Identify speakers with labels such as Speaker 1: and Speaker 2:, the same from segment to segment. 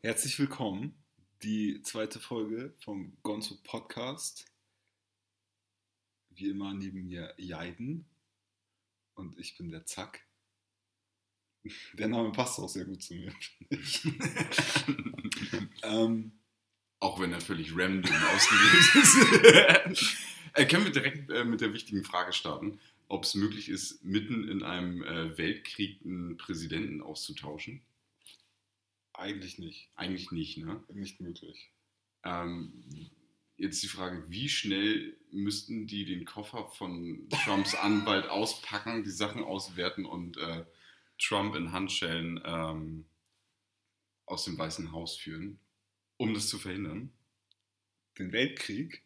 Speaker 1: Herzlich willkommen, die zweite Folge vom Gonzo Podcast. Wie immer neben mir Jaiden und ich bin der Zack. Der Name passt auch sehr gut zu mir, ähm,
Speaker 2: Auch wenn er völlig random ausgewählt ist. äh, können wir direkt äh, mit der wichtigen Frage starten, ob es möglich ist, mitten in einem äh, Weltkrieg einen Präsidenten auszutauschen?
Speaker 1: Eigentlich nicht.
Speaker 2: Eigentlich nicht, ne?
Speaker 1: Nicht möglich.
Speaker 2: Ähm, jetzt die Frage, wie schnell müssten die den Koffer von Trumps Anwalt auspacken, die Sachen auswerten und äh, Trump in Handschellen ähm, aus dem Weißen Haus führen, um das zu verhindern?
Speaker 1: Den Weltkrieg.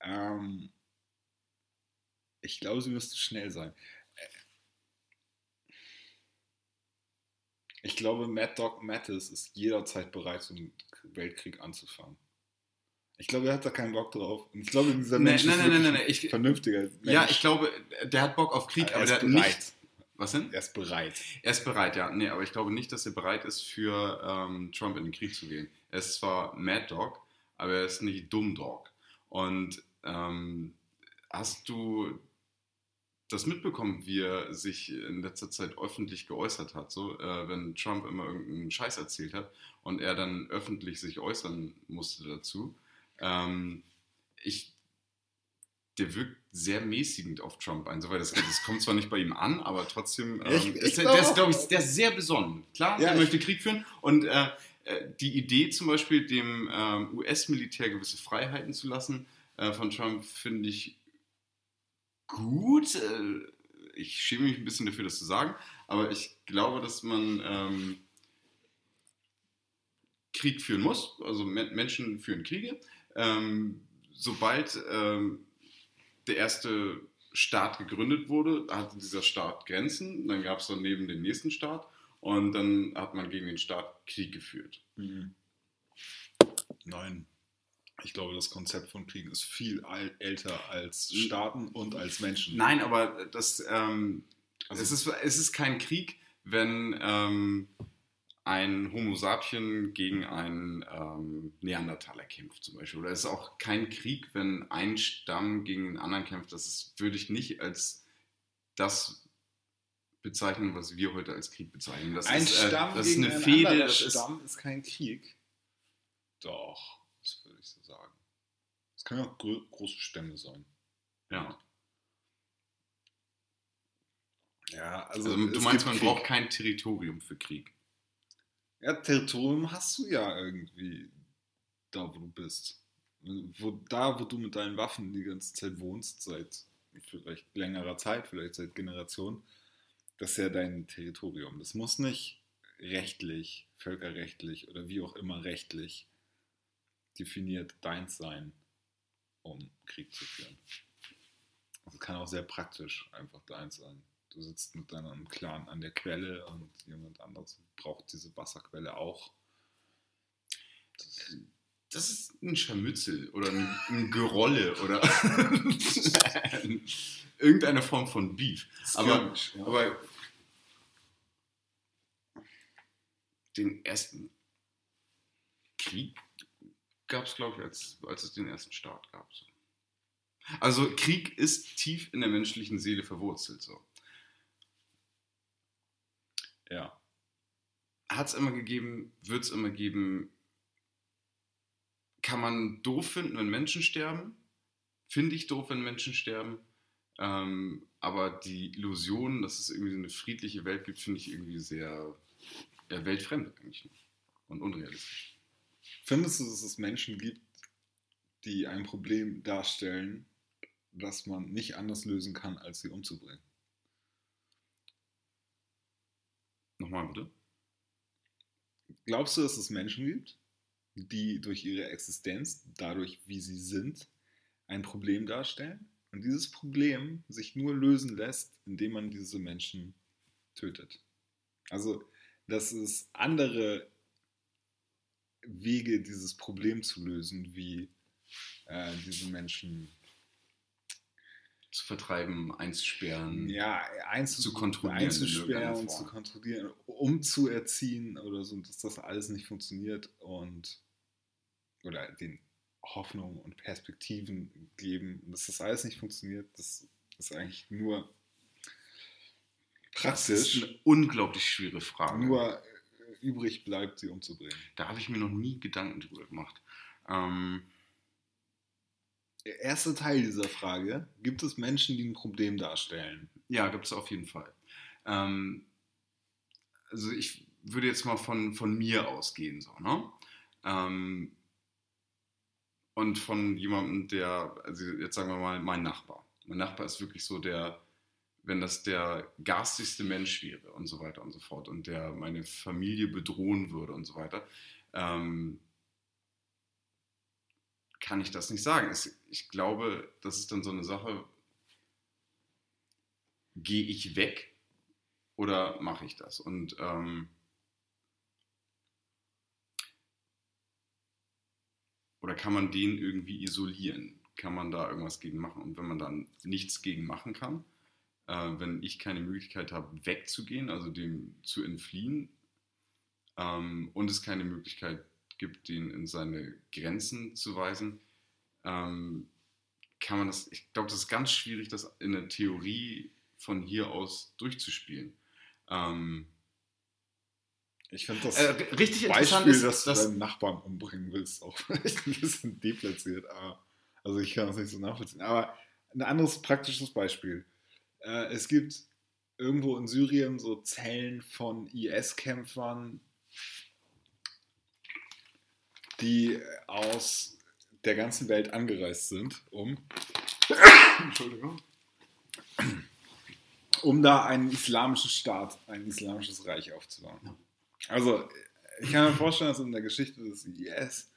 Speaker 1: Ähm, ich glaube, sie müsste schnell sein. Ich glaube, Mad Dog Mattis ist jederzeit bereit, so einen Weltkrieg anzufangen. Ich glaube, er hat da keinen Bock drauf. Und ich glaube, dieser
Speaker 2: Nee,
Speaker 1: Mensch
Speaker 2: nein,
Speaker 1: ist
Speaker 2: nein, nein, ich-
Speaker 1: vernünftiger Mensch.
Speaker 2: Ja, ich glaube, der hat Bock auf Krieg,
Speaker 1: er
Speaker 2: aber
Speaker 1: ist
Speaker 2: der hat
Speaker 1: bereit.
Speaker 2: nicht. Was denn?
Speaker 1: Er ist bereit.
Speaker 2: Er ist bereit, ja. Nee, aber ich glaube nicht, dass er bereit ist, für ähm, Trump in den Krieg zu gehen. Er ist zwar Mad Dog, aber er ist nicht Dumm Dog. Und ähm, hast du das mitbekommen, wie er sich in letzter Zeit öffentlich geäußert hat? So, äh, wenn Trump immer irgendeinen Scheiß erzählt hat und er dann öffentlich sich äußern musste dazu. Ähm, ich, der wirkt sehr mäßigend auf Trump ein. Soweit das, das kommt zwar nicht bei ihm an, aber trotzdem. Ähm,
Speaker 1: Ich- ich
Speaker 2: ist, der, der ist, glaube ich, der ist sehr besonnen. Klar,
Speaker 1: Ja,
Speaker 2: er möchte Krieg führen und äh, äh, die Idee zum Beispiel, dem ähm, US-Militär gewisse Freiheiten zu lassen, äh, von Trump finde ich gut. Äh, ich schäme mich ein bisschen dafür, das zu sagen, aber ich glaube, dass man ähm, Krieg führen muss. Also Men Menschen führen Kriege. Ähm, sobald ähm, der erste Staat gegründet wurde, hatte dieser Staat Grenzen. Dann gab es daneben den nächsten Staat und dann hat man gegen den Staat Krieg geführt.
Speaker 1: Mhm. Nein. Ich glaube, das Konzept von Kriegen ist viel älter als Staaten und als Menschen.
Speaker 2: Nein, aber das, ähm,
Speaker 1: Also-
Speaker 2: es, ist, es ist kein Krieg, wenn ähm, ein Homo sapien gegen einen ähm, Neandertaler kämpft zum Beispiel. Oder es ist auch kein Krieg, wenn ein Stamm gegen den anderen kämpft. Das ist, würde ich nicht als das bezeichnen, was wir heute als Krieg bezeichnen. Das
Speaker 1: ein
Speaker 2: ist, äh,
Speaker 1: Stamm
Speaker 2: das ist
Speaker 1: gegen
Speaker 2: eine
Speaker 1: einen
Speaker 2: Fehde. Das ist,
Speaker 1: Stamm ist kein Krieg. Doch, ich so sagen. Es können auch grö große Stämme sein.
Speaker 2: ja.
Speaker 1: Ja, also,
Speaker 2: Also, du meinst, man
Speaker 1: Krieg.
Speaker 2: braucht kein Territorium für Krieg.
Speaker 1: Ja, Territorium hast du ja irgendwie da, wo du bist. Wo, da, wo du mit deinen Waffen die ganze Zeit wohnst, seit vielleicht längerer Zeit, vielleicht seit Generationen, das ist ja dein Territorium. Das muss nicht rechtlich, völkerrechtlich oder wie auch immer rechtlich definiert deins sein, um Krieg zu führen. Das kann auch sehr praktisch einfach deins sein. Du sitzt mit deinem Clan an der Quelle und jemand anderes braucht diese Wasserquelle auch. Das,
Speaker 2: Das ist ein Scharmützel oder ein, ein Gerolle oder irgendeine Form von Beef. Aber,
Speaker 1: ja.
Speaker 2: aber den ersten Krieg gab es, glaube ich, als, als es den ersten Staat gab. So. Also Krieg ist tief in der menschlichen Seele verwurzelt. So.
Speaker 1: ja.
Speaker 2: Hat es immer gegeben, wird es immer geben. Kann man doof finden, wenn Menschen sterben? Finde ich doof, wenn Menschen sterben. Ähm, aber die Illusion, dass es irgendwie so eine friedliche Welt gibt, finde ich irgendwie sehr ja, weltfremd eigentlich. Und unrealistisch.
Speaker 1: Findest du, dass es Menschen gibt, die ein Problem darstellen, das man nicht anders lösen kann, als sie umzubringen?
Speaker 2: Nochmal bitte.
Speaker 1: Glaubst du, dass es Menschen gibt, die durch ihre Existenz, dadurch wie sie sind, ein Problem darstellen? Und dieses Problem sich nur lösen lässt, indem man diese Menschen tötet. Also, dass es andere Wege, dieses Problem zu lösen, wie äh, diese Menschen
Speaker 2: zu vertreiben, einzusperren.
Speaker 1: Ja, einzu
Speaker 2: Zu kontrollieren in
Speaker 1: einzusperren, zu kontrollieren, umzuerziehen oder so, dass das alles nicht funktioniert und oder den Hoffnungen und Perspektiven geben, dass das alles nicht funktioniert, das ist eigentlich nur
Speaker 2: Das ist
Speaker 1: praktisch,
Speaker 2: eine unglaublich schwere Frage.
Speaker 1: nur übrig bleibt, sie umzubringen.
Speaker 2: da habe ich mir noch nie Gedanken drüber gemacht. Ähm,
Speaker 1: Der erste Teil dieser Frage, gibt es Menschen, die ein Problem darstellen?
Speaker 2: Ja, gibt es auf jeden Fall. Ähm, also ich würde jetzt mal von, von mir ausgehen, so, ne? Ähm, und von jemandem, der, also jetzt sagen wir mal, mein Nachbar. Mein Nachbar ist wirklich so der, wenn das der garstigste Mensch wäre und so weiter und so fort und der meine Familie bedrohen würde und so weiter, ähm, kann ich das nicht sagen. Es, ich glaube, das ist dann so eine Sache, gehe ich weg oder mache ich das? Und ähm, oder kann man den irgendwie isolieren? Kann man da irgendwas gegen machen? Und wenn man dann nichts gegen machen kann, äh, wenn ich keine Möglichkeit habe, wegzugehen, also dem zu entfliehen, ähm, und es keine Möglichkeit gibt, den in seine Grenzen zu weisen, ähm, kann man das, ich glaube, das ist ganz schwierig, das in der Theorie von hier aus durchzuspielen. Ähm,
Speaker 1: Ich finde das
Speaker 2: äh, richtig
Speaker 1: Beispiel,
Speaker 2: ist,
Speaker 1: dass du
Speaker 2: dass,
Speaker 1: deinen Nachbarn umbringen willst, auch vielleicht ein bisschen deplatziert. Aber, also ich kann das nicht so nachvollziehen. Aber ein anderes praktisches Beispiel. Äh, es gibt irgendwo in Syrien so Zellen von IS-Kämpfern, die aus der ganzen Welt angereist sind, um, Entschuldigung, um da einen islamischen Staat, ein islamisches Reich aufzubauen. Also, ich kann mir vorstellen, dass in der Geschichte des IS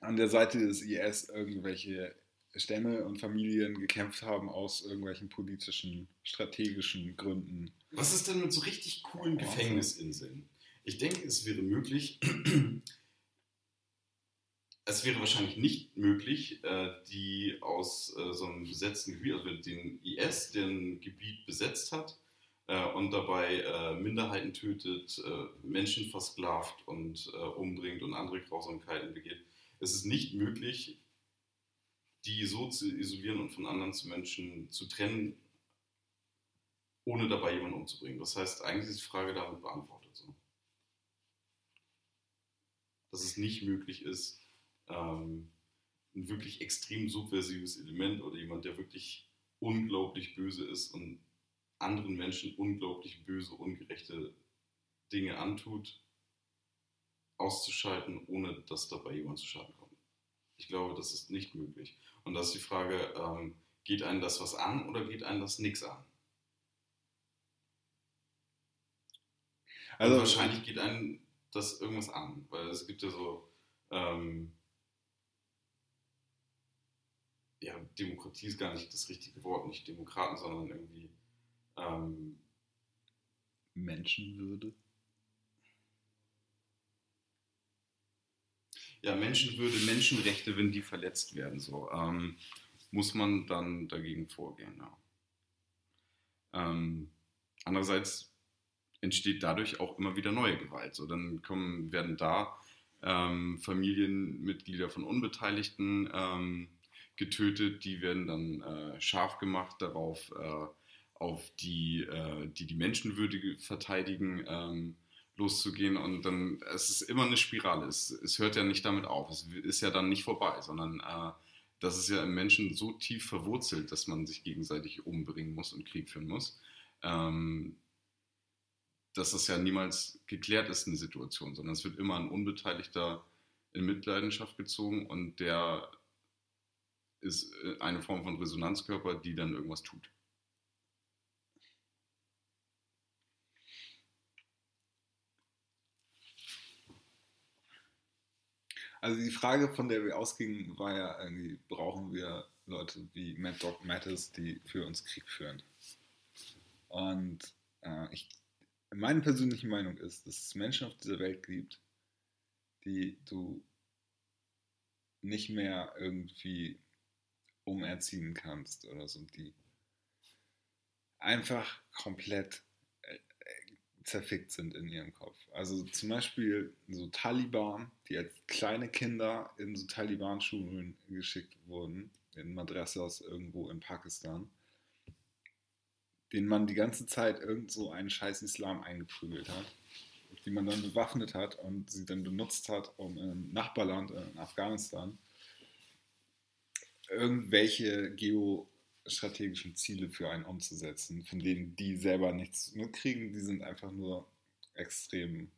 Speaker 1: an der Seite des IS irgendwelche Stämme und Familien gekämpft haben aus irgendwelchen politischen, strategischen Gründen.
Speaker 3: Was ist denn mit so richtig coolen
Speaker 1: Oh,
Speaker 3: Gefängnisinseln? Ich denke, es wäre möglich, es wäre wahrscheinlich nicht möglich, äh, die aus äh, so einem besetzten Gebiet, also den IS, der ein Gebiet besetzt hat äh, und dabei Minderheiten tötet, Menschen versklavt und umbringt und andere Grausamkeiten begeht, es ist nicht möglich, die so zu isolieren und von anderen zu Menschen zu trennen, ohne dabei jemanden umzubringen. Das heißt, eigentlich ist die Frage damit beantwortet. So. Dass es nicht möglich ist, ähm, ein wirklich extrem subversives Element oder jemand, der wirklich unglaublich böse ist und anderen Menschen unglaublich böse, ungerechte Dinge antut, auszuschalten, ohne dass dabei jemand zu Schaden kommt. Ich glaube, das ist nicht möglich. Und da ist die Frage, ähm, geht einem das was an oder geht einem das nichts an?
Speaker 1: Also,
Speaker 3: Also wahrscheinlich geht einem das irgendwas an, weil es gibt ja so, ähm, ja, Demokratie ist gar nicht das richtige Wort, nicht Demokraten, sondern irgendwie, ähm,
Speaker 1: Menschenwürde.
Speaker 2: Ja, Menschenwürde, Menschenrechte, wenn die verletzt werden, so, ähm, muss man dann dagegen vorgehen. Ja. Ähm, andererseits entsteht dadurch auch immer wieder neue Gewalt. So, dann kommen, werden da ähm, Familienmitglieder von Unbeteiligten ähm, getötet, die werden dann äh, scharf gemacht darauf, äh, auf die, äh, die die Menschenwürde verteidigen, ähm, loszugehen und dann, es ist immer eine Spirale, es, es hört ja nicht damit auf, es ist ja dann nicht vorbei, sondern äh, das ist ja im Menschen so tief verwurzelt, dass man sich gegenseitig umbringen muss und Krieg führen muss, ähm, dass das ja niemals geklärt ist, eine Situation, sondern es wird immer ein Unbeteiligter in Mitleidenschaft gezogen und der ist äh, eine Form von Resonanzkörper, die dann irgendwas tut.
Speaker 1: Also die Frage, von der wir ausgingen, war ja irgendwie, brauchen wir Leute wie Mad Dog Mattis, die für uns Krieg führen? Und äh, ich, meine persönliche Meinung ist, dass es Menschen auf dieser Welt gibt, die du nicht mehr irgendwie umerziehen kannst oder so, die einfach komplett zerfickt sind in ihrem Kopf. Also zum Beispiel so Taliban, die als kleine Kinder in so Taliban-Schulen geschickt wurden, in Madrasas irgendwo in Pakistan, denen man die ganze Zeit irgend so einen scheiß Islam eingeprügelt hat, die man dann bewaffnet hat und sie dann benutzt hat, um im Nachbarland, in Afghanistan, irgendwelche geostrategischen Ziele für einen umzusetzen, von denen die selber nichts mitkriegen. Die sind einfach nur extrem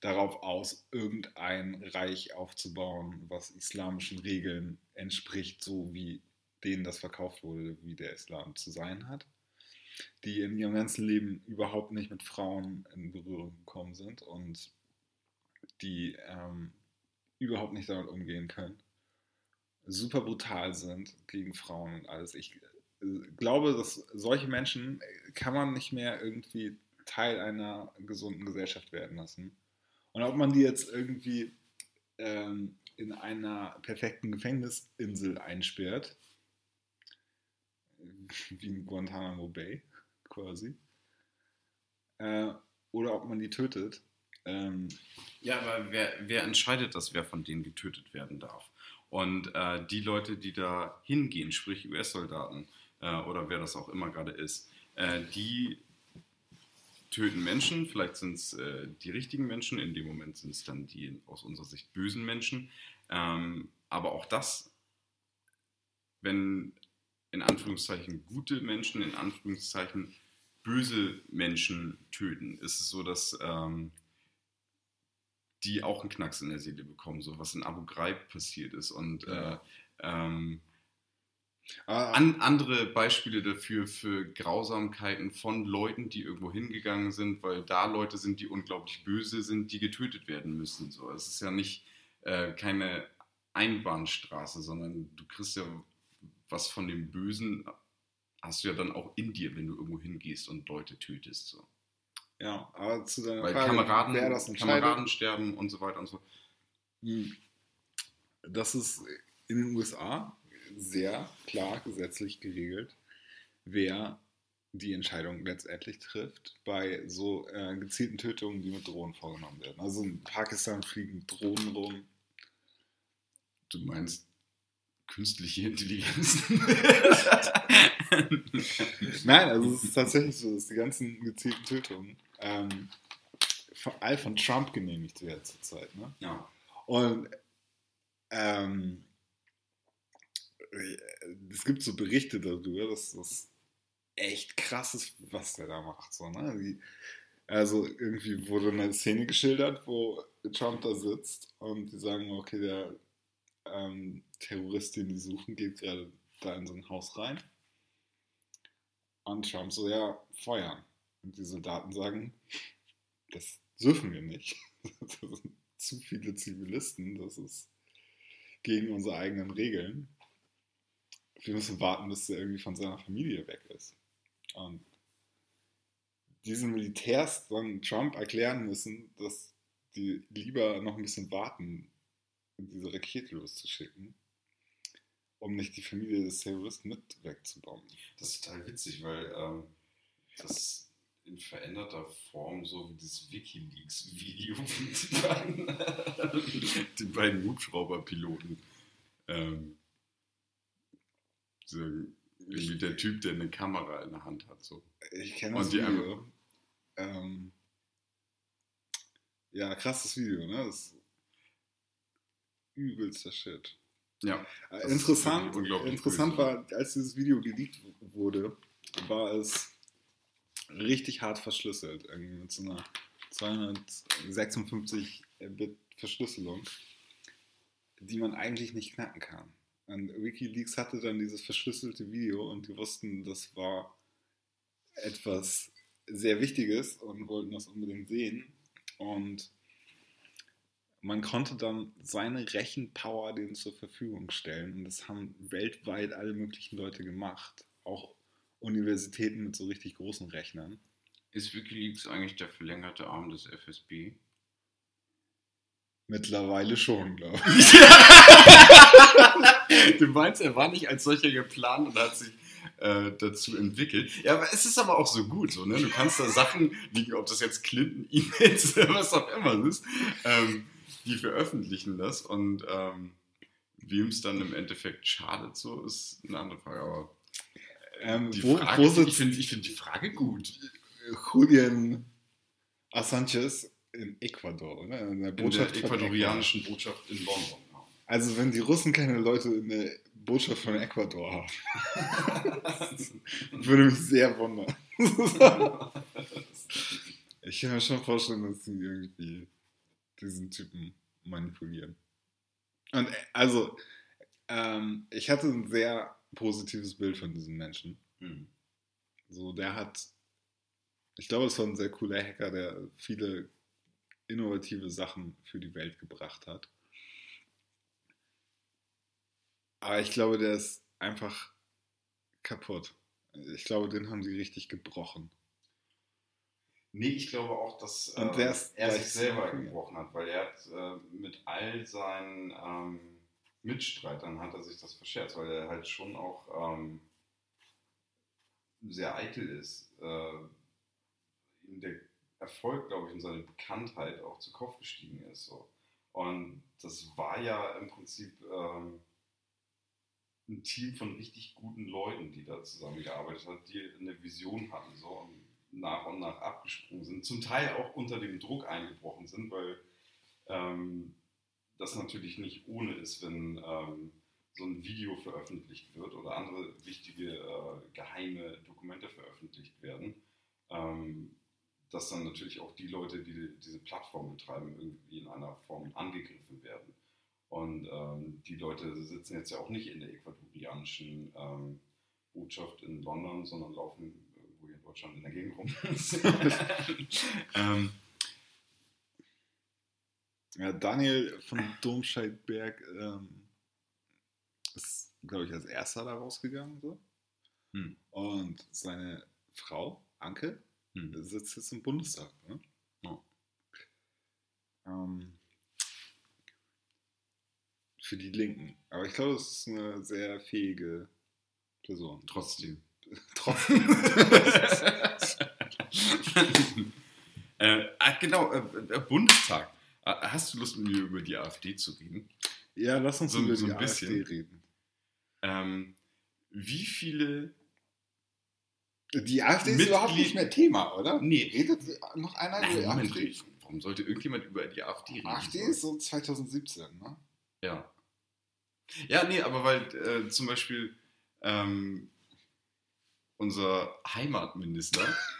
Speaker 1: darauf aus, irgendein Reich aufzubauen, was islamischen Regeln entspricht, so wie denen das verkauft wurde, wie der Islam zu sein hat, die in ihrem ganzen Leben überhaupt nicht mit Frauen in Berührung gekommen sind und die ähm, überhaupt nicht damit umgehen können super brutal sind gegen Frauen und alles. Ich äh, glaube, dass solche Menschen äh, kann man nicht mehr irgendwie Teil einer gesunden Gesellschaft werden lassen. Und ob man die jetzt irgendwie ähm, in einer perfekten Gefängnisinsel einsperrt, wie in Guantanamo Bay quasi, äh, oder ob man die tötet. Ähm,
Speaker 2: ja, aber wer, wer entscheidet das, wer von denen getötet werden darf? Und äh, die Leute, die da hingehen, sprich US-Soldaten äh, oder wer das auch immer gerade ist, äh, die töten Menschen, vielleicht sind es äh, die richtigen Menschen, in dem Moment sind es dann die aus unserer Sicht bösen Menschen. Ähm, aber auch das, wenn in Anführungszeichen gute Menschen, in Anführungszeichen böse Menschen töten, ist es so, dass ähm, die auch einen Knacks in der Seele bekommen, so was in Abu Ghraib passiert ist. Und ja. äh, ähm, ah. an, andere Beispiele dafür für Grausamkeiten von Leuten, die irgendwo hingegangen sind, weil da Leute sind, die unglaublich böse sind, die getötet werden müssen. So, es ist ja nicht äh, keine Einbahnstraße, sondern du kriegst ja was von dem Bösen, hast du ja dann auch in dir, wenn du irgendwo hingehst und Leute tötest. So.
Speaker 1: Ja, aber zu deiner
Speaker 2: Weil Frage, Kameraden, wer das Kameraden sterben und so weiter und so.
Speaker 1: Hm. Das ist in den USA sehr klar gesetzlich geregelt, wer die Entscheidung letztendlich trifft bei so äh, gezielten Tötungen, die mit Drohnen vorgenommen werden. Also in Pakistan fliegen Drohnen rum.
Speaker 2: Du meinst künstliche Intelligenz?
Speaker 1: Nein, also es ist tatsächlich so, dass die ganzen gezielten Tötungen ähm, all von Trump genehmigt wird zurzeit. Ne?
Speaker 2: Ja.
Speaker 1: Und ähm, es gibt so Berichte darüber, dass das echt krass ist, was der da macht. So, ne? Die, also irgendwie wurde eine Szene geschildert, wo Trump da sitzt und die sagen, okay, der ähm, Terrorist, den die suchen, geht gerade da in so ein Haus rein. Und Trump so, ja, feuern. Und die Soldaten sagen, das dürfen wir nicht. Das sind zu viele Zivilisten, das ist gegen unsere eigenen Regeln. Wir müssen warten, bis er irgendwie von seiner Familie weg ist. Und diese Militärs dann Trump erklären müssen, dass die lieber noch ein bisschen warten, diese Rakete loszuschicken, um nicht die Familie des Terroristen mit wegzubomben.
Speaker 3: Das ist total witzig, weil ähm, das in veränderter Form, so wie das Wikileaks-Video
Speaker 2: die, beiden Hubschrauberpiloten. Ähm, so, irgendwie der Typ, der eine Kamera in der Hand hat. So.
Speaker 1: Ich kenne das Video. Ähm, ja, krasses Video, ne? Das ist übelster Shit.
Speaker 2: Ja.
Speaker 1: Äh, interessant, interessant war, als dieses Video geleakt wurde, war es richtig hart verschlüsselt, irgendwie mit so einer 256-Bit-Verschlüsselung, die man eigentlich nicht knacken kann. Und Wikileaks hatte dann dieses verschlüsselte Video und die wussten, das war etwas sehr Wichtiges und wollten das unbedingt sehen. Und man konnte dann seine Rechenpower denen zur Verfügung stellen. Und das haben weltweit alle möglichen Leute gemacht. Auch Universitäten mit so richtig großen Rechnern.
Speaker 2: Ist Wikileaks eigentlich der verlängerte Arm des FSB?
Speaker 1: Mittlerweile schon, glaube ich.
Speaker 2: du meinst, er war nicht als solcher geplant und hat sich äh, dazu entwickelt. Ja, aber es ist aber auch so gut, so, ne? Du kannst da Sachen liegen, ob das jetzt Clinton, E-Mails, was auch immer ist, ähm, die veröffentlichen das und ähm, wem es dann im Endeffekt schadet, so ist eine andere Frage. Aber
Speaker 1: Ähm, wo,
Speaker 2: Frage,
Speaker 1: wo
Speaker 2: ich finde find die Frage gut.
Speaker 1: Julian Assange in Ecuador, oder? In der
Speaker 2: In der
Speaker 1: Botschaft
Speaker 2: ecuadorianischen Botschaft in London.
Speaker 1: Ecuador. Also wenn die Russen keine Leute in der Botschaft von Ecuador haben, würde mich sehr wundern. ich kann mir schon vorstellen, dass sie irgendwie diesen Typen manipulieren. Und äh, also, ähm, ich hatte ein sehr positives Bild von diesem Menschen.
Speaker 2: Hm.
Speaker 1: So, der hat, ich glaube, es war ein sehr cooler Hacker, der viele innovative Sachen für die Welt gebracht hat. Aber ich glaube, der ist einfach kaputt. Ich glaube, den haben sie richtig gebrochen.
Speaker 3: Nee, ich glaube auch, dass
Speaker 1: Und
Speaker 3: äh,
Speaker 1: der ist
Speaker 3: er sich selber gebrochen hat, weil er hat äh, mit all seinen ähm, Mitstreitern hat er sich das verscherzt, weil er halt schon auch ähm, sehr eitel ist. Äh, der Erfolg, glaube ich, und seine Bekanntheit auch zu Kopf gestiegen ist. So. Und das war ja im Prinzip ähm, ein Team von richtig guten Leuten, die da zusammengearbeitet haben, die eine Vision hatten so, und nach und nach abgesprungen sind. Zum Teil auch unter dem Druck eingebrochen sind, weil ähm, das natürlich nicht ohne ist, wenn ähm, so ein Video veröffentlicht wird oder andere wichtige äh, geheime Dokumente veröffentlicht werden. Ähm, dass dann natürlich auch die Leute, die diese Plattform betreiben, irgendwie in einer Form angegriffen werden. Und ähm, die Leute sitzen jetzt ja auch nicht in der ecuadorianischen ähm, Botschaft in London, sondern laufen irgendwo hier in Deutschland in der Gegend rum.
Speaker 1: Ja, Daniel von Domscheidberg ähm, ist, glaube ich, als erster da rausgegangen. So.
Speaker 2: Hm.
Speaker 1: Und seine Frau, Anke,
Speaker 2: hm.
Speaker 1: sitzt jetzt im Bundestag. Ne?
Speaker 2: Ja.
Speaker 1: Ähm, für die Linken. Aber ich glaube, es ist eine sehr fähige Person.
Speaker 2: Trotzdem.
Speaker 1: Trotzdem.
Speaker 2: äh, ah, genau, äh, äh, Bundestag. Äh, Hast du Lust, mit mir über die AfD zu reden?
Speaker 1: ja, lass uns
Speaker 2: So-
Speaker 1: über
Speaker 2: so
Speaker 1: die
Speaker 2: bisschen.
Speaker 1: AfD reden.
Speaker 2: Ähm, wie viele.
Speaker 1: Die AfD ist
Speaker 2: Mitglied-
Speaker 1: überhaupt nicht mehr Thema, oder?
Speaker 2: Nee.
Speaker 1: Redet noch einer
Speaker 2: Nein,
Speaker 1: über die
Speaker 2: Moment,
Speaker 1: AfD?
Speaker 2: warum sollte irgendjemand über die AfD reden?
Speaker 1: AfD ist so 2017, ne?
Speaker 2: Ja. Ja, nee, aber weil äh, zum Beispiel ähm, unser Heimatminister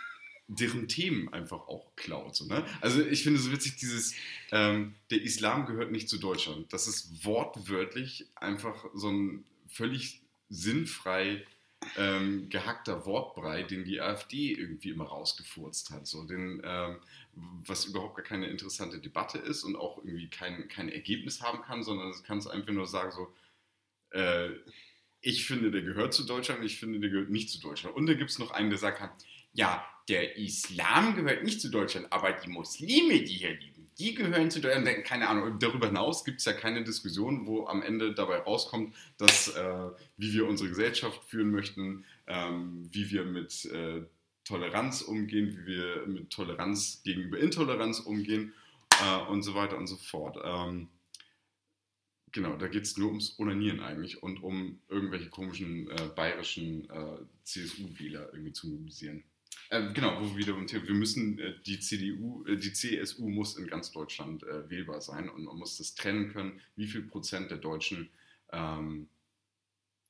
Speaker 2: deren Themen einfach auch klaut. So, ne? Also ich finde so witzig, dieses, ähm, der Islam gehört nicht zu Deutschland. Das ist wortwörtlich einfach so ein völlig sinnfrei ähm, gehackter Wortbrei, den die AfD irgendwie immer rausgefurzt hat. So, den, ähm, was überhaupt gar keine interessante Debatte ist und auch irgendwie kein, kein Ergebnis haben kann, sondern es kann es einfach nur sagen, so, äh, ich finde, der gehört zu Deutschland, ich finde, der gehört nicht zu Deutschland. Und da gibt es noch einen, der sagt, kann, ja, der Islam gehört nicht zu Deutschland, aber die Muslime, die hier leben, die gehören zu Deutschland. Keine Ahnung, darüber hinaus gibt es ja keine Diskussion, wo am Ende dabei rauskommt, dass, äh, wie wir unsere Gesellschaft führen möchten, ähm, wie wir mit äh, Toleranz umgehen, wie wir mit Toleranz gegenüber Intoleranz umgehen äh, und so weiter und so fort. Ähm, genau, da geht es nur ums Onanieren eigentlich und um irgendwelche komischen äh, bayerischen äh, CSU-Wähler irgendwie zu mobilisieren. Äh, genau, wo wir wieder beim Thema, wir müssen, äh, die CDU, äh, die CSU muss in ganz Deutschland äh, wählbar sein und man muss das trennen können, wie viel Prozent der Deutschen ähm,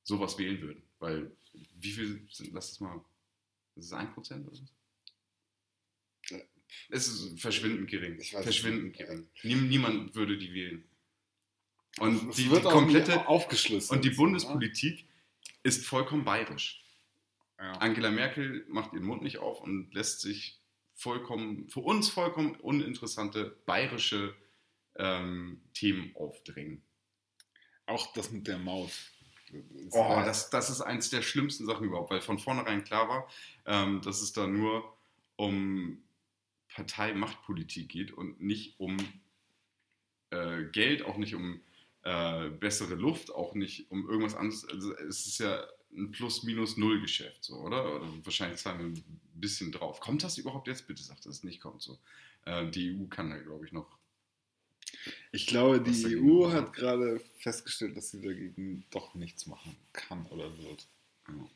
Speaker 2: sowas wählen würden. Weil, wie viel sind, lass es mal, ist es ein Prozent oder so?
Speaker 1: Ja.
Speaker 2: Es ist verschwindend gering.
Speaker 1: Weiß
Speaker 2: verschwindend gering. Niem, niemand würde die wählen. Und
Speaker 1: Es
Speaker 2: die, die komplette,
Speaker 1: aufgeschlüsselt.
Speaker 2: und die
Speaker 1: so,
Speaker 2: Bundespolitik ist vollkommen bayerisch.
Speaker 1: Ja.
Speaker 2: Angela Merkel macht ihren Mund nicht auf und lässt sich vollkommen, für uns vollkommen uninteressante bayerische ähm, Themen aufdrängen.
Speaker 1: Auch das mit der Maut. Das
Speaker 2: Oh, das, das ist eins der schlimmsten Sachen überhaupt, weil von vornherein klar war, ähm, dass es da nur um Parteimachtpolitik geht und nicht um äh, Geld, auch nicht um äh, bessere Luft, auch nicht um irgendwas anderes. Also es ist ja ein Plus-Minus-Null-Geschäft, so, oder? Oder wahrscheinlich zahlen wir ein bisschen drauf. Kommt das überhaupt jetzt? Bitte sagt, dass es nicht kommt. So. Äh, die EU kann da, glaube ich, noch.
Speaker 1: Ich glaube, die EU
Speaker 2: machen?
Speaker 1: hat gerade festgestellt, dass sie dagegen doch nichts machen kann oder wird.
Speaker 2: Ja.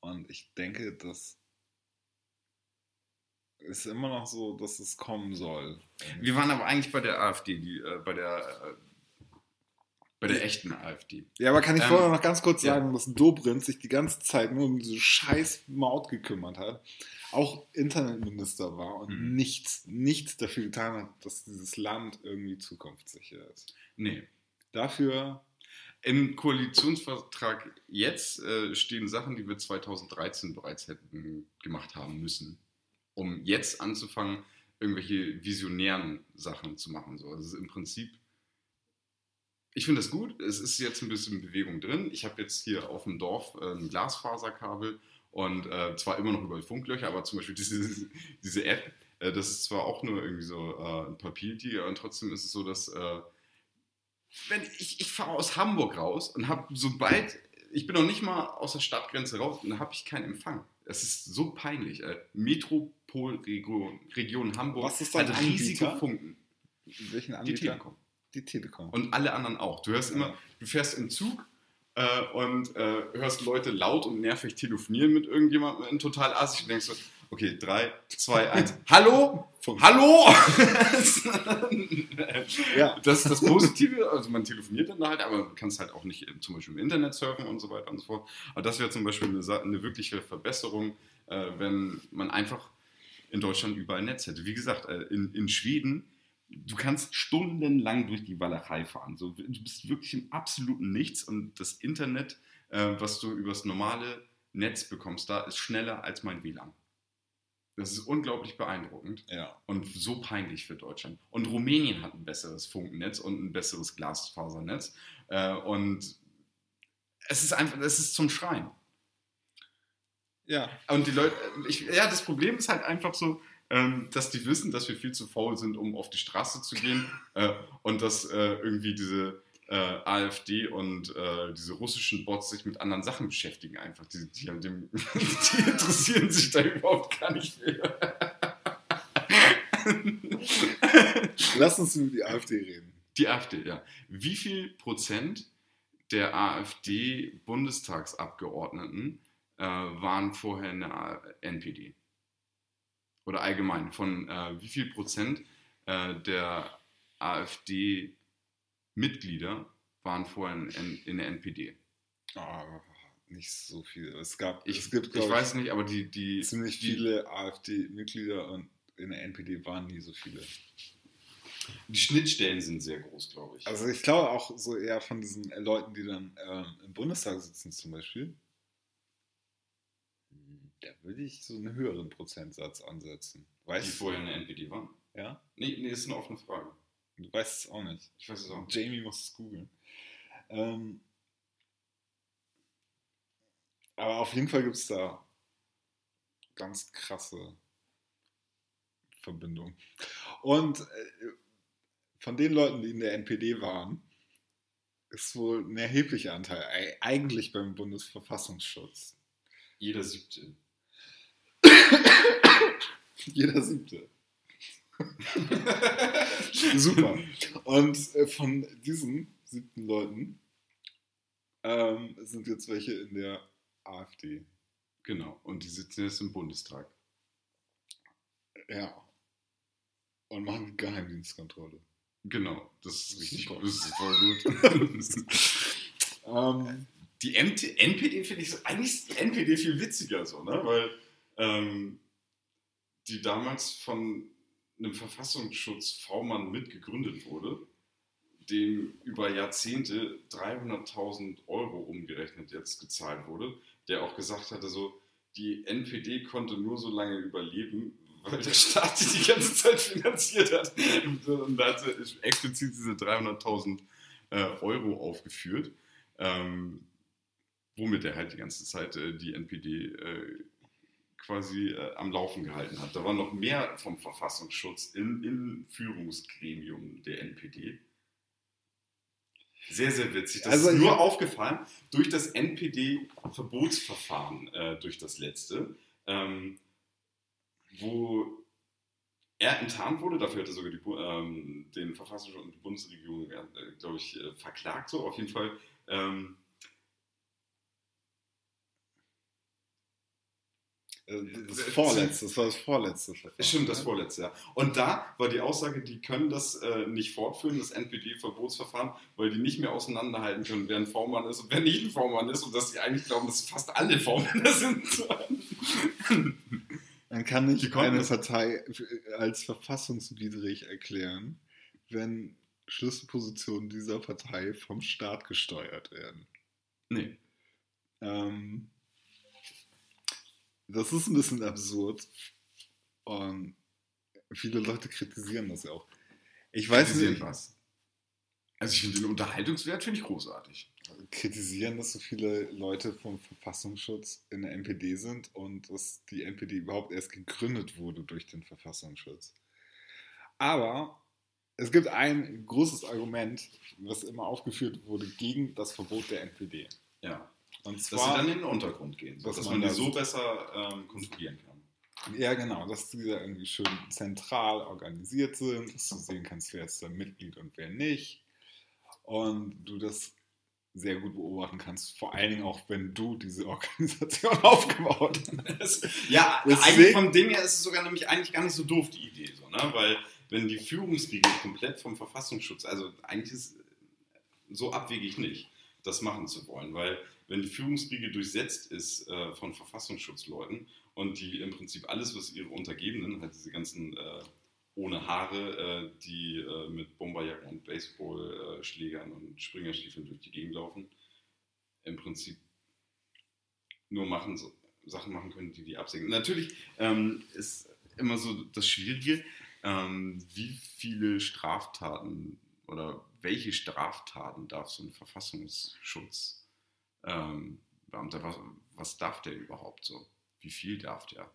Speaker 1: Und ich denke, das ist immer noch so, dass es kommen soll.
Speaker 2: Wir waren aber eigentlich bei der AfD, die, äh, bei der. Bei der echten AfD.
Speaker 1: Ja, aber kann ich
Speaker 2: Ähm,
Speaker 1: vorher noch ganz kurz
Speaker 2: ja.
Speaker 1: sagen, dass Dobrindt sich die ganze Zeit nur um diese scheiß Maut gekümmert hat, auch Internetminister war und
Speaker 2: Mhm.
Speaker 1: nichts, nichts dafür getan hat, dass dieses Land irgendwie zukunftssicher ist.
Speaker 2: Nee.
Speaker 1: Dafür,
Speaker 2: Im Koalitionsvertrag jetzt äh, stehen Sachen, die wir 2013 bereits hätten gemacht haben müssen, um jetzt anzufangen, irgendwelche visionären Sachen zu machen. So. Also im Prinzip, ich finde das gut. Es ist jetzt ein bisschen Bewegung drin. Ich habe jetzt hier auf dem Dorf äh, ein Glasfaserkabel und äh, zwar immer noch über Funklöcher, aber zum Beispiel diese, diese App, äh, das ist zwar auch nur irgendwie so äh, ein Papiertiger und trotzdem ist es so, dass äh, wenn ich, ich fahre aus Hamburg raus und habe sobald, ich bin noch nicht mal aus der Stadtgrenze raus und dann habe ich keinen Empfang. Es ist so peinlich. Äh, Metropolregion Region Hamburg
Speaker 1: Was ist
Speaker 2: hat riesige? Funken.
Speaker 1: welchen
Speaker 2: Die
Speaker 1: Anbieter?
Speaker 2: Telekom.
Speaker 1: Die Telekom.
Speaker 2: Und alle anderen auch. Du hörst immer, du fährst im Zug äh, und äh, hörst Leute laut und nervig telefonieren mit irgendjemandem in total assig und denkst so, okay, 3, 2, 1, hallo?
Speaker 1: Funk.
Speaker 2: Hallo?
Speaker 1: Ja.
Speaker 2: Das ist das Positive, also man telefoniert dann halt, aber man kann es halt auch nicht zum Beispiel im Internet surfen und so weiter und so fort. Aber das wäre zum Beispiel eine, eine wirkliche Verbesserung, äh, wenn man einfach in Deutschland überall Netz hätte. Wie gesagt, äh, in, in Schweden, du kannst stundenlang durch die Walachei fahren. So, du bist wirklich im absoluten Nichts und das Internet, äh, was du übers normale Netz bekommst, da ist schneller als mein WLAN. Das ist unglaublich beeindruckend
Speaker 1: Ja.
Speaker 2: und so peinlich für Deutschland. Und Rumänien hat ein besseres Funkennetz und ein besseres Glasfasernetz. Äh, und es ist einfach, es ist zum Schreien.
Speaker 1: Ja.
Speaker 2: Und die Leute, ich, ja, das Problem ist halt einfach so, ähm, dass die wissen, dass wir viel zu faul sind, um auf die Straße zu gehen äh, und dass äh, irgendwie diese äh, AfD und äh, diese russischen Bots sich mit anderen Sachen beschäftigen einfach. Die, die, dem, die interessieren sich da überhaupt gar nicht für.
Speaker 1: Lass uns über die AfD reden.
Speaker 2: Die AfD, ja. Wie viel Prozent der AfD-Bundestagsabgeordneten äh, waren vorher in der NPD? Oder allgemein, von äh, wie viel Prozent äh, der AfD-Mitglieder waren vorher in, in, in der NPD?
Speaker 1: Ah, nicht so viel. Es gab,
Speaker 2: Ich,
Speaker 1: es gibt,
Speaker 2: ich
Speaker 1: glaub
Speaker 2: weiß nicht, aber die, die
Speaker 1: ziemlich
Speaker 2: die,
Speaker 1: viele AfD-Mitglieder und in der NPD waren nie so viele.
Speaker 3: Die Schnittstellen sind sehr groß, glaube ich.
Speaker 1: Also ich glaube auch so eher von diesen Leuten, die dann ähm, im Bundestag sitzen zum Beispiel, da würde ich so einen höheren Prozentsatz ansetzen.
Speaker 3: die
Speaker 1: Weißt
Speaker 3: vorher in der NPD waren.
Speaker 1: Ja?
Speaker 3: Nee, nee, ist eine offene Frage.
Speaker 1: Du weißt es auch nicht.
Speaker 3: Ich weiß es auch.
Speaker 1: Jamie muss es googeln. Ähm, aber auf jeden Fall gibt es da ganz krasse Verbindungen. Und äh, von den Leuten, die in der NPD waren, ist wohl ein erheblicher Anteil ei- eigentlich beim Bundesverfassungsschutz.
Speaker 3: Jeder siebte.
Speaker 1: Jeder siebte. Super. Und äh, von diesen siebten Leuten ähm, sind jetzt welche in der AfD.
Speaker 2: Genau, und die sitzen jetzt im Bundestag.
Speaker 1: Ja. Und machen die Geheimdienstkontrolle.
Speaker 2: Genau, das ist richtig
Speaker 1: Super.
Speaker 2: gut. Das ist voll gut.
Speaker 1: Ähm,
Speaker 2: die MT NPD finde ich so, eigentlich ist die NPD viel witziger so, ne? Weil ähm, die damals von einem Verfassungsschutz-V-Mann mitgegründet wurde, dem über Jahrzehnte 300.000 Euro umgerechnet jetzt gezahlt wurde, der auch gesagt hatte, so, die NPD konnte nur so lange überleben, weil der Staat die die ganze Zeit finanziert hat. Und da hat er explizit diese 300.000 äh, Euro aufgeführt, ähm, womit er halt die ganze Zeit äh, die NPD äh, quasi äh, am Laufen gehalten hat. Da war noch mehr vom Verfassungsschutz im, im Führungsgremium der NPD. Sehr, sehr witzig. Das
Speaker 1: Also
Speaker 2: ist nur aufgefallen durch das NPD-Verbotsverfahren, äh, durch das letzte, ähm, wo er enttarnt wurde. Dafür hat er sogar die, ähm, den Verfassungsschutz und die Bundesregierung, äh, glaube ich, äh, verklagt. So, auf jeden Fall. Ähm,
Speaker 1: Das vorletzte, das war das vorletzte Verfahren.
Speaker 2: Stimmt, das
Speaker 1: ne?
Speaker 2: vorletzte, ja. Und da war die Aussage, die können das äh, nicht fortführen, das NPD-Verbotsverfahren, weil die nicht mehr auseinanderhalten können, wer ein V-Mann ist und wer nicht ein V-Mann ist und dass sie eigentlich glauben, dass fast alle V-Männer sind.
Speaker 1: Man kann nicht eine Partei als verfassungswidrig erklären, wenn Schlüsselpositionen dieser Partei vom Staat gesteuert werden.
Speaker 2: nee.
Speaker 1: Ähm, das ist ein bisschen absurd. Und viele Leute kritisieren das ja auch. Ich weiß
Speaker 2: Kritisieren
Speaker 1: nicht,
Speaker 2: was. Also ich finde den Unterhaltungswert finde ich großartig.
Speaker 1: kritisieren, dass so viele Leute vom Verfassungsschutz in der NPD sind und dass die NPD überhaupt erst gegründet wurde durch den Verfassungsschutz. Aber es gibt ein großes Argument, was immer aufgeführt wurde gegen das Verbot der NPD.
Speaker 2: Ja.
Speaker 1: Und
Speaker 2: Dass sie
Speaker 1: zwar,
Speaker 2: dann in den Untergrund gehen,
Speaker 1: dass
Speaker 2: dass
Speaker 1: man
Speaker 2: die so besser ähm, kontrollieren kann.
Speaker 1: ja genau, dass die da irgendwie schön zentral organisiert sind, dass du sehen kannst, wer ist da Mitglied und wer nicht. Und du das sehr gut beobachten kannst, vor allen Dingen auch, wenn du diese Organisation aufgebaut hast.
Speaker 2: Ja,
Speaker 1: Deswegen-
Speaker 2: eigentlich vom Ding her ist es sogar nämlich eigentlich gar nicht so doof, die Idee. So, ne? Weil wenn die Führungsriege komplett vom Verfassungsschutz, also eigentlich ist so abwegig nicht, das machen zu wollen. Weil wenn die Führungsriege durchsetzt ist äh, von Verfassungsschutzleuten und die im Prinzip alles, was ihre Untergebenen, halt diese ganzen äh, ohne Haare, äh, die äh, mit Bomberjacken und Baseballschlägern und Springerstiefeln durch die Gegend laufen, im Prinzip nur machen, so, Sachen machen können, die die absegnen. Natürlich ähm, ist immer so das Schwierige, ähm, wie viele Straftaten oder welche Straftaten darf so ein Verfassungsschutz ähm, Beamter, was, was darf der überhaupt so? Wie viel darf der?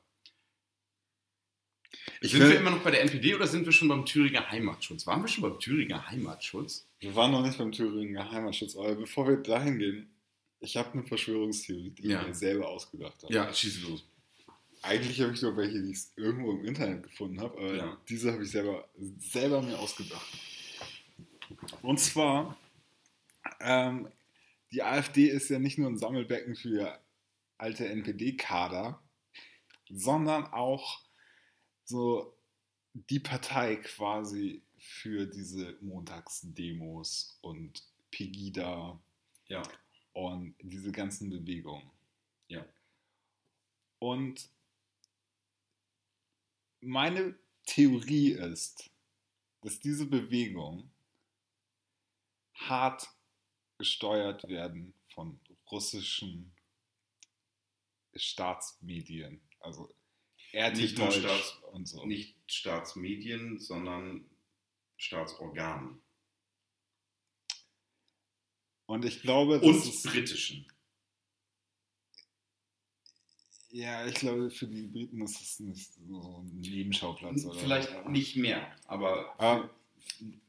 Speaker 1: Ich
Speaker 2: sind
Speaker 1: will-
Speaker 2: wir immer noch bei der NPD oder sind wir schon beim Thüringer Heimatschutz? Waren wir schon beim Thüringer Heimatschutz?
Speaker 1: Wir waren noch nicht beim Thüringer Heimatschutz, aber bevor wir dahin gehen, ich habe eine Verschwörungstheorie, die
Speaker 2: Ja.
Speaker 1: ich mir selber ausgedacht habe.
Speaker 2: Ja, schieß los.
Speaker 1: Eigentlich habe ich nur welche, die ich irgendwo im Internet gefunden habe, aber
Speaker 2: Ja.
Speaker 1: diese habe ich selber, selber mir ausgedacht. Und zwar, ähm, die AfD ist ja nicht nur ein Sammelbecken für alte NPD-Kader, sondern auch so die Partei quasi für diese Montagsdemos und Pegida
Speaker 2: Ja.
Speaker 1: und diese ganzen Bewegungen.
Speaker 2: Ja.
Speaker 1: Und meine Theorie ist, dass diese Bewegungen hart gesteuert werden von russischen Staatsmedien, also
Speaker 2: Nicht nur Staats-
Speaker 1: und so.
Speaker 2: Nicht Staatsmedien, sondern Staatsorganen.
Speaker 1: Und ich glaube, das
Speaker 2: Und
Speaker 1: ist,
Speaker 2: britischen.
Speaker 1: ja, ich glaube, für die Briten ist das nicht so ein Nebenschauplatz. Oder
Speaker 2: Vielleicht nicht mehr, aber
Speaker 1: Ah.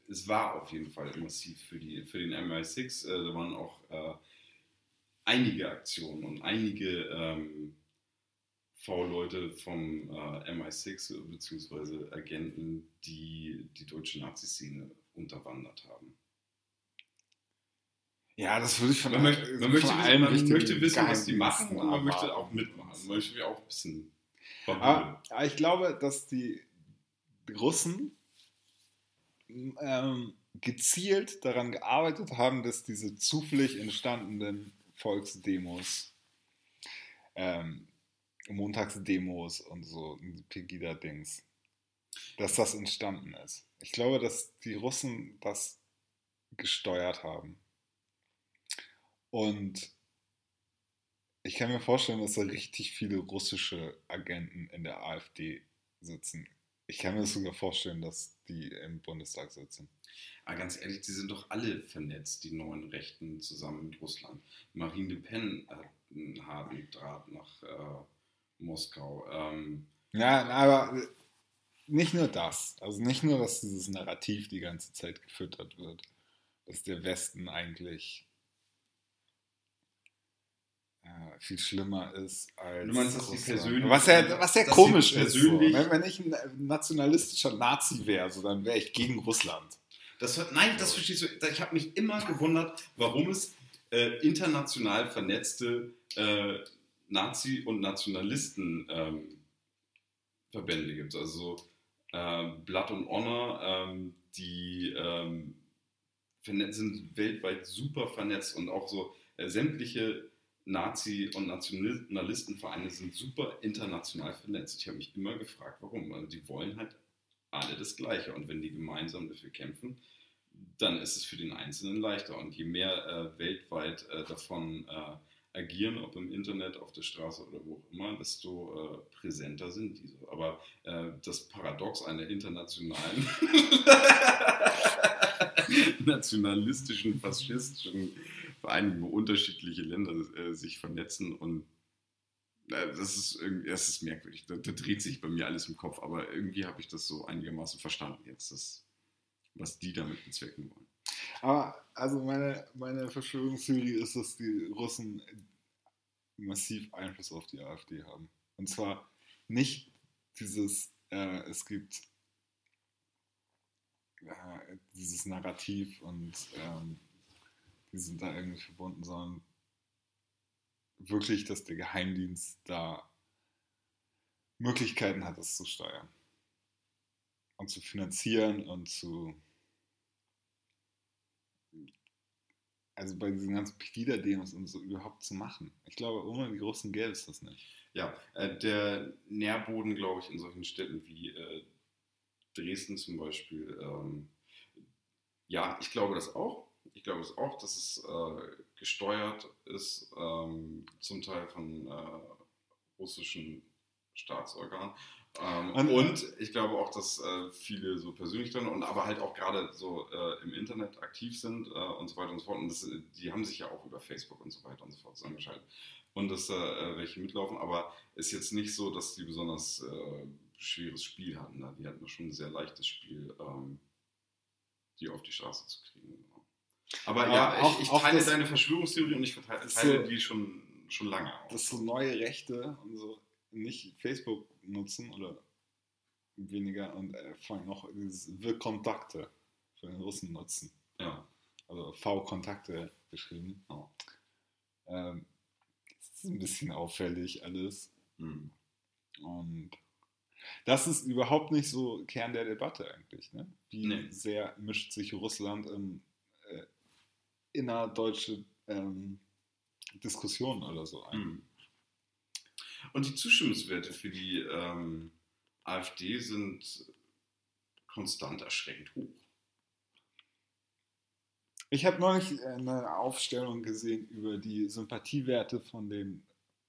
Speaker 2: Es war auf jeden Fall massiv für, die, für den MI6. Äh, da waren auch äh, einige Aktionen und einige ähm, V-Leute vom äh, MI6 bzw. Agenten, die die deutsche Nazi-Szene unterwandert haben.
Speaker 1: Ja, das würde ich von,
Speaker 2: Man möchte, man möchte, wissen, man möchte wissen, was die machen und man möchte auch mitmachen. Man möchte auch ein bisschen
Speaker 1: Aber,
Speaker 2: verbunden.
Speaker 1: aber ich glaube, dass die Russen ähm, gezielt daran gearbeitet haben, dass diese zufällig entstandenen Volksdemos, ähm, Montagsdemos und so, Pegida-Dings, dass das entstanden ist. Ich glaube, dass die Russen das gesteuert haben. Und ich kann mir vorstellen, dass da richtig viele russische Agenten in der AfD sitzen. Ich kann mir sogar vorstellen, dass die im Bundestag sitzen.
Speaker 2: Aber ganz ehrlich, die sind doch alle vernetzt, die neuen Rechten zusammen mit Russland. Marine Le Pen hat einen harten Draht nach äh, Moskau. Ähm,
Speaker 1: Ja, aber nicht nur das. Also nicht nur, dass dieses Narrativ die ganze Zeit gefüttert wird, dass der Westen eigentlich äh, viel schlimmer ist als.
Speaker 3: Du meinst, dass die persönlich-
Speaker 1: was ja, was ja komisch ist. So. Ne? Wenn ich ein nationalistischer Nazi wäre, so, dann wäre ich gegen Russland.
Speaker 3: Das, nein, das verstehst du. Ich habe mich immer gewundert, warum es äh, international vernetzte äh, Nazi- und Nationalisten-Verbände gibt. Also äh, Blood und Honor, ähm, die ähm, sind weltweit super vernetzt und auch so äh, sämtliche Nazi- und Nationalistenvereine sind super international vernetzt. Ich habe mich immer gefragt, warum. Also die wollen halt alle das Gleiche. Und wenn die gemeinsam dafür kämpfen, dann ist es für den Einzelnen leichter. Und je mehr äh, weltweit äh, davon äh, agieren, ob im Internet, auf der Straße oder wo auch immer, desto äh, präsenter sind diese. Aber äh, das Paradox einer internationalen, nationalistischen, faschistischen Vereinigung, wo unterschiedliche Länder äh, sich vernetzen und äh, das ist das ist merkwürdig. Da, da dreht sich bei mir alles im Kopf, aber irgendwie habe ich das so einigermaßen verstanden jetzt, das, was die damit bezwecken wollen.
Speaker 1: Aber also meine, meine Verschwörungstheorie ist, dass die Russen massiv Einfluss auf die AfD haben. Und zwar nicht dieses, äh, es gibt äh, dieses Narrativ und ähm, die sind da irgendwie verbunden, sondern wirklich, dass der Geheimdienst da Möglichkeiten hat, das zu steuern und zu finanzieren und zu also bei diesen ganzen Pegida-Demos und so überhaupt zu machen. Ich glaube, ohne die Russen gäbe es das nicht.
Speaker 2: Ja, äh, der Nährboden, glaube ich, in solchen Städten wie äh, Dresden zum Beispiel, ähm, ja, ich glaube das auch. Ich glaube es auch, dass es äh, gesteuert ist, ähm, zum Teil von äh, russischen Staatsorganen. Ähm,
Speaker 1: Und-
Speaker 2: ich glaube auch, dass äh, viele so persönlich drin und aber halt auch gerade so äh, im Internet aktiv sind äh, und so weiter und so fort. Und das, äh, die haben sich ja auch über Facebook und so weiter und so fort zusammengeschaltet. Und dass da äh, welche mitlaufen, aber ist jetzt nicht so, dass die besonders äh, schweres Spiel hatten. Ne? Die hatten schon ein sehr leichtes Spiel, ähm, die auf die Straße zu kriegen. Aber
Speaker 1: Aber
Speaker 2: ja,
Speaker 1: auch-
Speaker 2: ich, ich teile deine Verschwörungstheorie und ich teile
Speaker 1: so-
Speaker 2: die schon, schon lange auch.
Speaker 1: Dass so neue Rechte und so nicht Facebook nutzen oder weniger und äh, vor allem noch dieses Wir-Kontakte für den Russen nutzen.
Speaker 2: ja.
Speaker 1: Also V-Kontakte geschrieben.
Speaker 2: Ja.
Speaker 1: Ähm, das ist ein bisschen auffällig alles.
Speaker 2: Hm.
Speaker 1: Und das ist überhaupt nicht so Kern der Debatte eigentlich. Ne? Wie
Speaker 2: Nee.
Speaker 1: sehr mischt sich Russland äh, innerdeutsche ähm, Diskussionen oder so ein?
Speaker 2: Hm. Und die Zustimmungswerte für die ähm, AfD sind konstant erschreckend hoch.
Speaker 1: Ich habe neulich eine Aufstellung gesehen über die Sympathiewerte von den,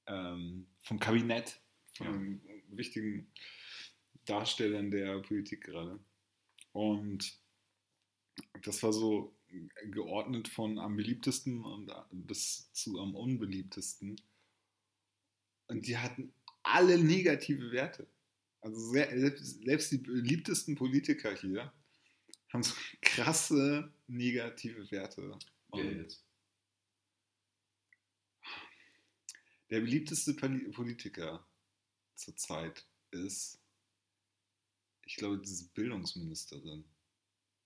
Speaker 1: ähm, vom Kabinett, von
Speaker 2: Ja.
Speaker 1: den wichtigen Darstellern der Politik gerade. Und das war so geordnet von am beliebtesten und bis zu am unbeliebtesten. Und die hatten alle negative Werte. Also selbst, die beliebtesten Politiker hier haben so krasse negative Werte.
Speaker 2: Jetzt?
Speaker 1: der beliebteste Poli- Politiker zurzeit ist, ich glaube, diese Bildungsministerin,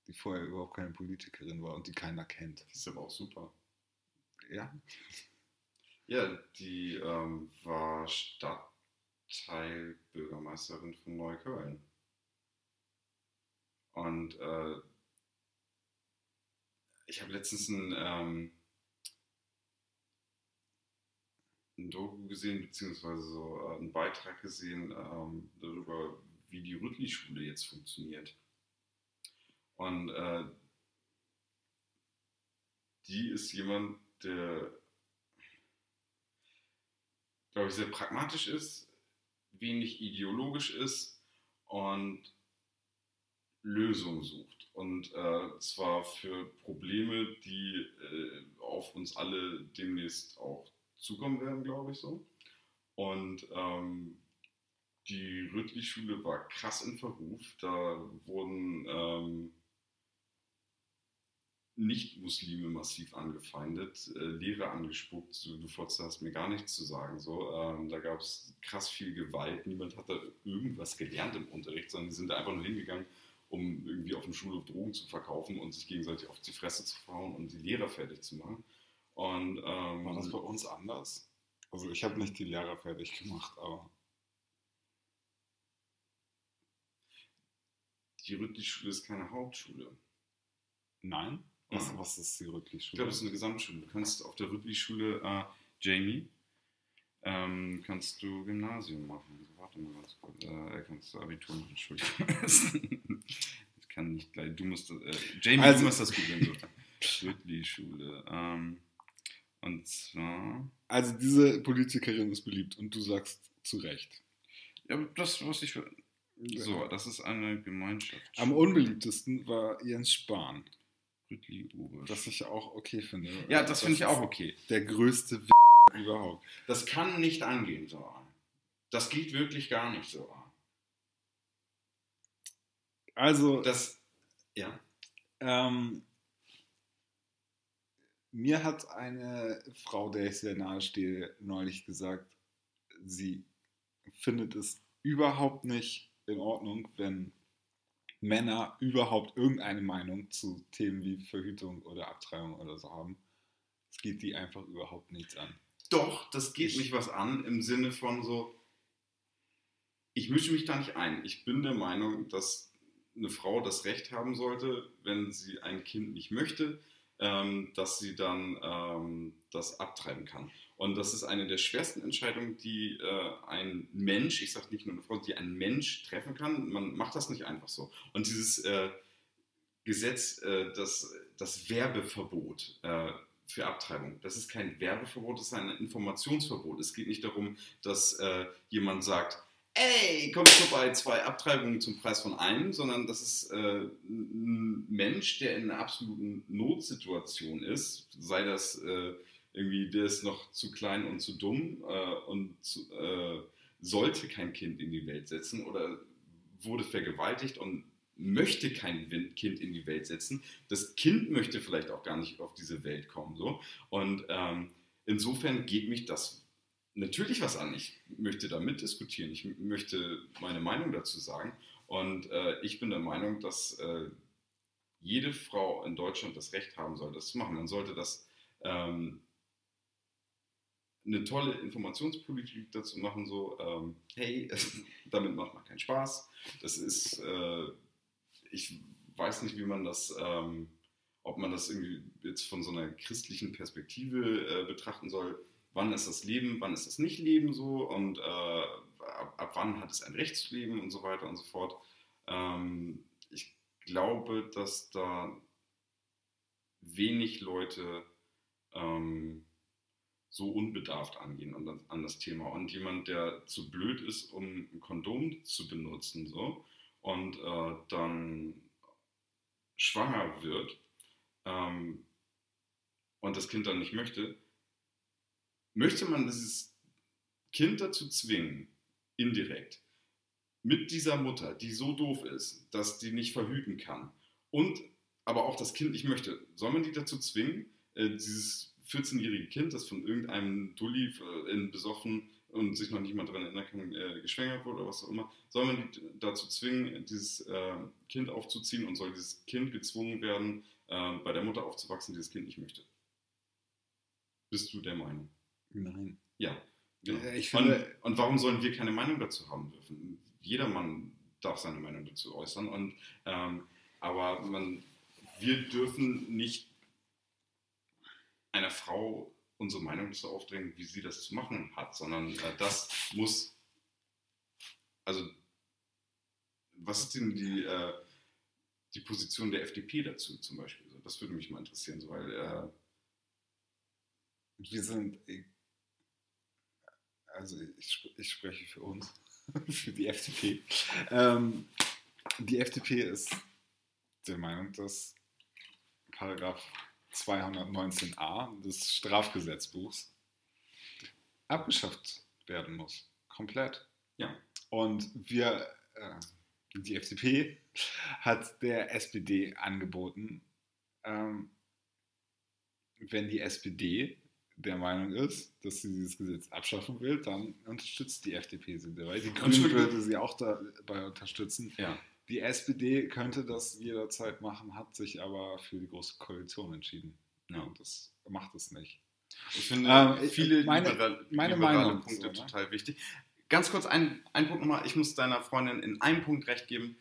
Speaker 1: die vorher überhaupt keine Politikerin war und die keiner kennt.
Speaker 2: Ist aber auch super.
Speaker 1: Ja,
Speaker 2: Ja, die ähm, war Stadtteilbürgermeisterin von Neukölln. Und äh, ich habe letztens ein, ähm, ein Doku gesehen, beziehungsweise so äh, einen Beitrag gesehen ähm, darüber, wie die Rüttli-Schule jetzt funktioniert. Und äh, die ist jemand, der glaube ich, sehr pragmatisch ist, wenig ideologisch ist und Lösungen sucht. Und äh, zwar für Probleme, die äh, auf uns alle demnächst auch zukommen werden, glaube ich so. Und ähm, die Rüttli-Schule war krass in Verruf. Da wurden ähm, Nicht-Muslime massiv angefeindet, äh, Lehrer angespuckt. Du, du Fotze hast mir gar nichts zu sagen. So. Ähm, da gab es krass viel Gewalt. Niemand hat da irgendwas gelernt im Unterricht, sondern die sind da einfach nur hingegangen, um irgendwie auf dem Schulhof Drogen zu verkaufen und sich gegenseitig auf die Fresse zu fahren und die Lehrer fertig zu machen. Und, ähm,
Speaker 1: War das bei uns anders? Also ich habe nicht die Lehrer fertig gemacht, aber
Speaker 2: die Rüttli-Schule ist keine Hauptschule.
Speaker 1: nein. Was,
Speaker 2: Ja.
Speaker 1: was ist die
Speaker 2: Ich
Speaker 1: Rüttli-Schule?
Speaker 2: glaube, es ist eine Gesamtschule. Du kannst auf der Rüttli-Schule, äh, Jamie, ähm, kannst du Gymnasium machen. Also, warte mal ganz kurz. Äh, kannst du Abitur machen, Entschuldigung. ich kann nicht gleich. Du musst, äh, Jamie,
Speaker 1: Also-
Speaker 2: du musst das googeln. So. Rüttli-Schule. Ähm, und zwar,
Speaker 1: Also diese Politikerin ist beliebt und du sagst zu Recht.
Speaker 2: ja, das, was ich. So, das ist eine Gemeinschaft.
Speaker 1: Am unbeliebtesten war Jens Spahn,
Speaker 2: Rüttli Ober.
Speaker 1: was ich auch okay finde.
Speaker 2: Ja, das finde ich auch okay.
Speaker 1: Der größte überhaupt.
Speaker 2: Das kann nicht angehen, so. Das geht wirklich gar nicht so.
Speaker 1: Also,
Speaker 2: Das, ja.
Speaker 1: ähm, mir hat eine Frau, der ich sehr nahe stehe, neulich gesagt, sie findet es überhaupt nicht in Ordnung, wenn Männer überhaupt irgendeine Meinung zu Themen wie Verhütung oder Abtreibung oder so haben. Es geht die einfach überhaupt nichts an.
Speaker 2: Doch, das geht
Speaker 1: Ich-
Speaker 2: mich was an im Sinne von so, ich mische mich da nicht ein. Ich bin der Meinung, dass eine Frau das Recht haben sollte, wenn sie ein Kind nicht möchte, ähm, dass sie dann ähm, das abtreiben kann. Und das ist eine der schwersten Entscheidungen, die äh, ein Mensch, ich sage nicht nur eine Frau, die ein Mensch treffen kann. Man macht das nicht einfach so. Und dieses äh, Gesetz, äh, das, das Werbeverbot äh, für Abtreibung, das ist kein Werbeverbot, das ist ein Informationsverbot. Es geht nicht darum, dass äh, jemand sagt, ey, komm vorbei, zwei Abtreibungen zum Preis von einem, sondern das ist äh, ein Mensch, der in einer absoluten Notsituation ist, sei das äh, irgendwie, der ist noch zu klein und zu dumm äh, und äh, sollte kein Kind in die Welt setzen oder wurde vergewaltigt und möchte kein Kind in die Welt setzen. Das Kind möchte vielleicht auch gar nicht auf diese Welt kommen. So. Und ähm, insofern geht mich das natürlich was an. Ich möchte da mitdiskutieren. Ich möchte meine Meinung dazu sagen. Und äh, ich bin der Meinung, dass äh, jede Frau in Deutschland das Recht haben soll, das zu machen. Man sollte das ähm, eine tolle Informationspolitik dazu machen, so, ähm, hey, damit macht man keinen Spaß. Das ist, äh, ich weiß nicht, wie man das, ähm, ob man das irgendwie jetzt von so einer christlichen Perspektive äh, betrachten soll. Wann ist das Leben, wann ist das nicht Leben so und äh, ab, ab wann hat es ein Recht zu leben und so weiter und so fort. Ähm, ich glaube, dass da wenig Leute ähm, so unbedarft angehen an das, an das Thema. Und jemand, der zu blöd ist, um ein Kondom zu benutzen, so, und äh, dann schwanger wird ähm, und das Kind dann nicht möchte, möchte man dieses Kind dazu zwingen, indirekt, mit dieser Mutter, die so doof ist, dass die nicht verhüten kann und aber auch das Kind nicht möchte, soll man die dazu zwingen, äh, dieses 14-jährige Kind, das von irgendeinem Dulli äh, in besoffen und sich noch nicht mal daran erinnern kann, äh, geschwängert wurde oder was auch immer, soll man die dazu zwingen, dieses äh, Kind aufzuziehen und soll dieses Kind gezwungen werden, äh, bei der Mutter aufzuwachsen, die das Kind nicht möchte? Bist du der Meinung?
Speaker 1: Nein.
Speaker 2: Ja. Genau.
Speaker 1: Ja, ich
Speaker 2: und,
Speaker 1: finde-
Speaker 2: und warum sollen wir keine Meinung dazu haben dürfen? Jeder Mann darf seine Meinung dazu äußern. Und, ähm, aber man, wir dürfen nicht einer Frau unsere Meinung dazu aufdrängen, wie sie das zu machen hat, sondern äh, das muss, also was ist denn die, äh, die Position der FDP dazu zum Beispiel? Das würde mich mal interessieren, so, weil äh,
Speaker 1: Wir sind, also ich, ich spreche für uns, für die FDP. Ähm, die FDP ist der Meinung, dass Paragraph 219a des Strafgesetzbuchs abgeschafft werden muss. Komplett.
Speaker 2: Ja.
Speaker 1: Und wir, äh, die FDP hat der SPD angeboten, ähm, wenn die SPD der Meinung ist, dass sie dieses Gesetz abschaffen will, dann unterstützt die FDP sie dabei. Die Grünen würde sie auch dabei unterstützen.
Speaker 2: Ja.
Speaker 1: Die SPD könnte das jederzeit machen, hat sich aber für die Große Koalition entschieden.
Speaker 2: Ja.
Speaker 1: Und das macht es nicht.
Speaker 2: Ich finde
Speaker 1: Ähm,
Speaker 2: viele
Speaker 1: meine-
Speaker 2: liberal,
Speaker 1: meine
Speaker 2: liberale
Speaker 1: Meinung
Speaker 2: Punkte
Speaker 1: so, ne?
Speaker 2: total wichtig. Ganz kurz ein, ein Punkt nochmal. Ich muss deiner Freundin in einem Punkt recht geben.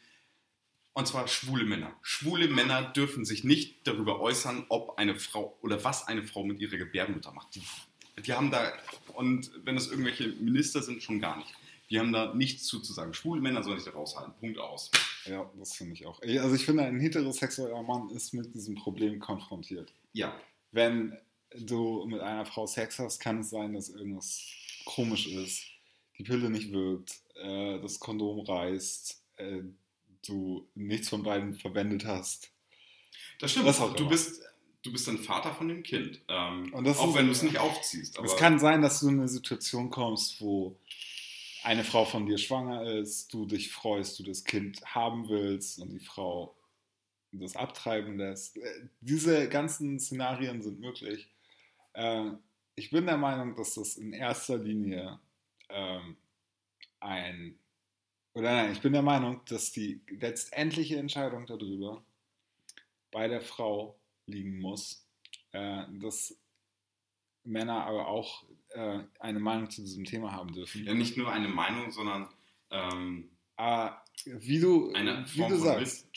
Speaker 2: Und zwar schwule Männer. Schwule Männer dürfen sich nicht darüber äußern, ob eine Frau oder was eine Frau mit ihrer Gebärmutter macht. Die, die haben da, und wenn das irgendwelche Minister sind, schon gar nicht. Die haben da nichts zu, zu sagen. Schwule Männer sollen sich da raushalten. Punkt aus.
Speaker 1: Ja, das finde ich auch. Also ich finde, ein heterosexueller Mann ist mit diesem Problem konfrontiert.
Speaker 2: Ja.
Speaker 1: Wenn du mit einer Frau Sex hast, kann es sein, dass irgendwas komisch ist, die Pille nicht wirkt, äh, das Kondom reißt, äh, du nichts von beiden verwendet hast.
Speaker 2: Das stimmt.
Speaker 1: Was auch
Speaker 2: du,
Speaker 1: immer.
Speaker 2: bist, du bist ein Vater von dem Kind. Ähm,
Speaker 1: Und das
Speaker 2: auch
Speaker 1: ist-
Speaker 2: wenn du es nicht aufziehst.
Speaker 1: Es kann sein, dass du in eine Situation kommst, wo eine Frau von dir schwanger ist, du dich freust, du das Kind haben willst und die Frau das abtreiben lässt. Äh, Diese ganzen Szenarien sind möglich. Äh, Ich bin der Meinung, dass das in erster Linie ähm, ein, oder nein, ich bin der Meinung, dass die letztendliche Entscheidung darüber bei der Frau liegen muss, äh, dass Männer aber auch äh, eine Meinung zu diesem Thema haben dürfen.
Speaker 2: ja, nicht nur eine Meinung, sondern ähm,
Speaker 1: Aber wie du,
Speaker 2: eine
Speaker 1: wie
Speaker 2: Form
Speaker 1: du
Speaker 2: von
Speaker 1: sagst,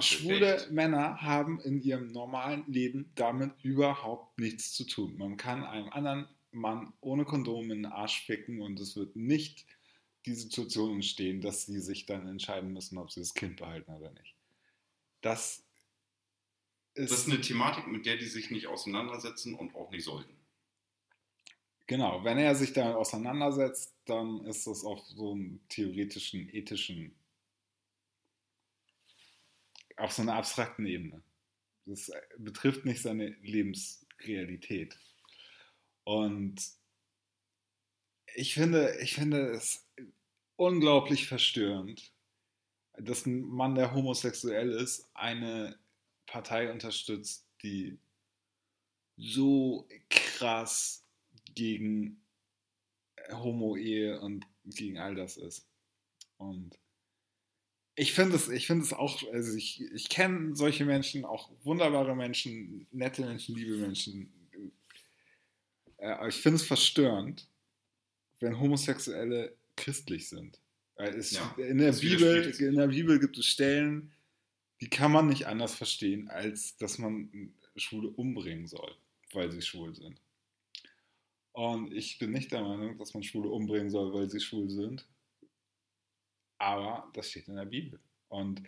Speaker 1: schwule
Speaker 2: Recht.
Speaker 1: Männer haben in ihrem normalen Leben damit überhaupt nichts zu tun. Man kann einem anderen Mann ohne Kondom in den Arsch ficken und es wird nicht die Situation entstehen, dass sie sich dann entscheiden müssen, ob sie das Kind behalten oder nicht. Das ist,
Speaker 2: Das ist eine Thematik, mit der die sich nicht auseinandersetzen und auch nicht sollten.
Speaker 1: Genau, wenn er sich damit auseinandersetzt, dann ist das auf so einem theoretischen, ethischen, auf so einer abstrakten Ebene. Das betrifft nicht seine Lebensrealität. Und ich finde, ich finde es unglaublich verstörend, dass ein Mann, der homosexuell ist, eine Partei unterstützt, die so krass gegen Homo-Ehe und gegen all das ist. Und ich finde es, ich finde es auch, also ich, ich kenne solche Menschen, auch wunderbare Menschen, nette Menschen, liebe Menschen. Äh, aber ich finde es verstörend, wenn Homosexuelle christlich sind. Es,
Speaker 2: Ja,
Speaker 1: in, der Bibel, in der Bibel gibt es Stellen, die kann man nicht anders verstehen, als dass man Schwule umbringen soll, weil sie schwul sind. Und ich bin nicht der Meinung, dass man Schwule umbringen soll, weil sie schwul sind. Aber das steht in der Bibel. Und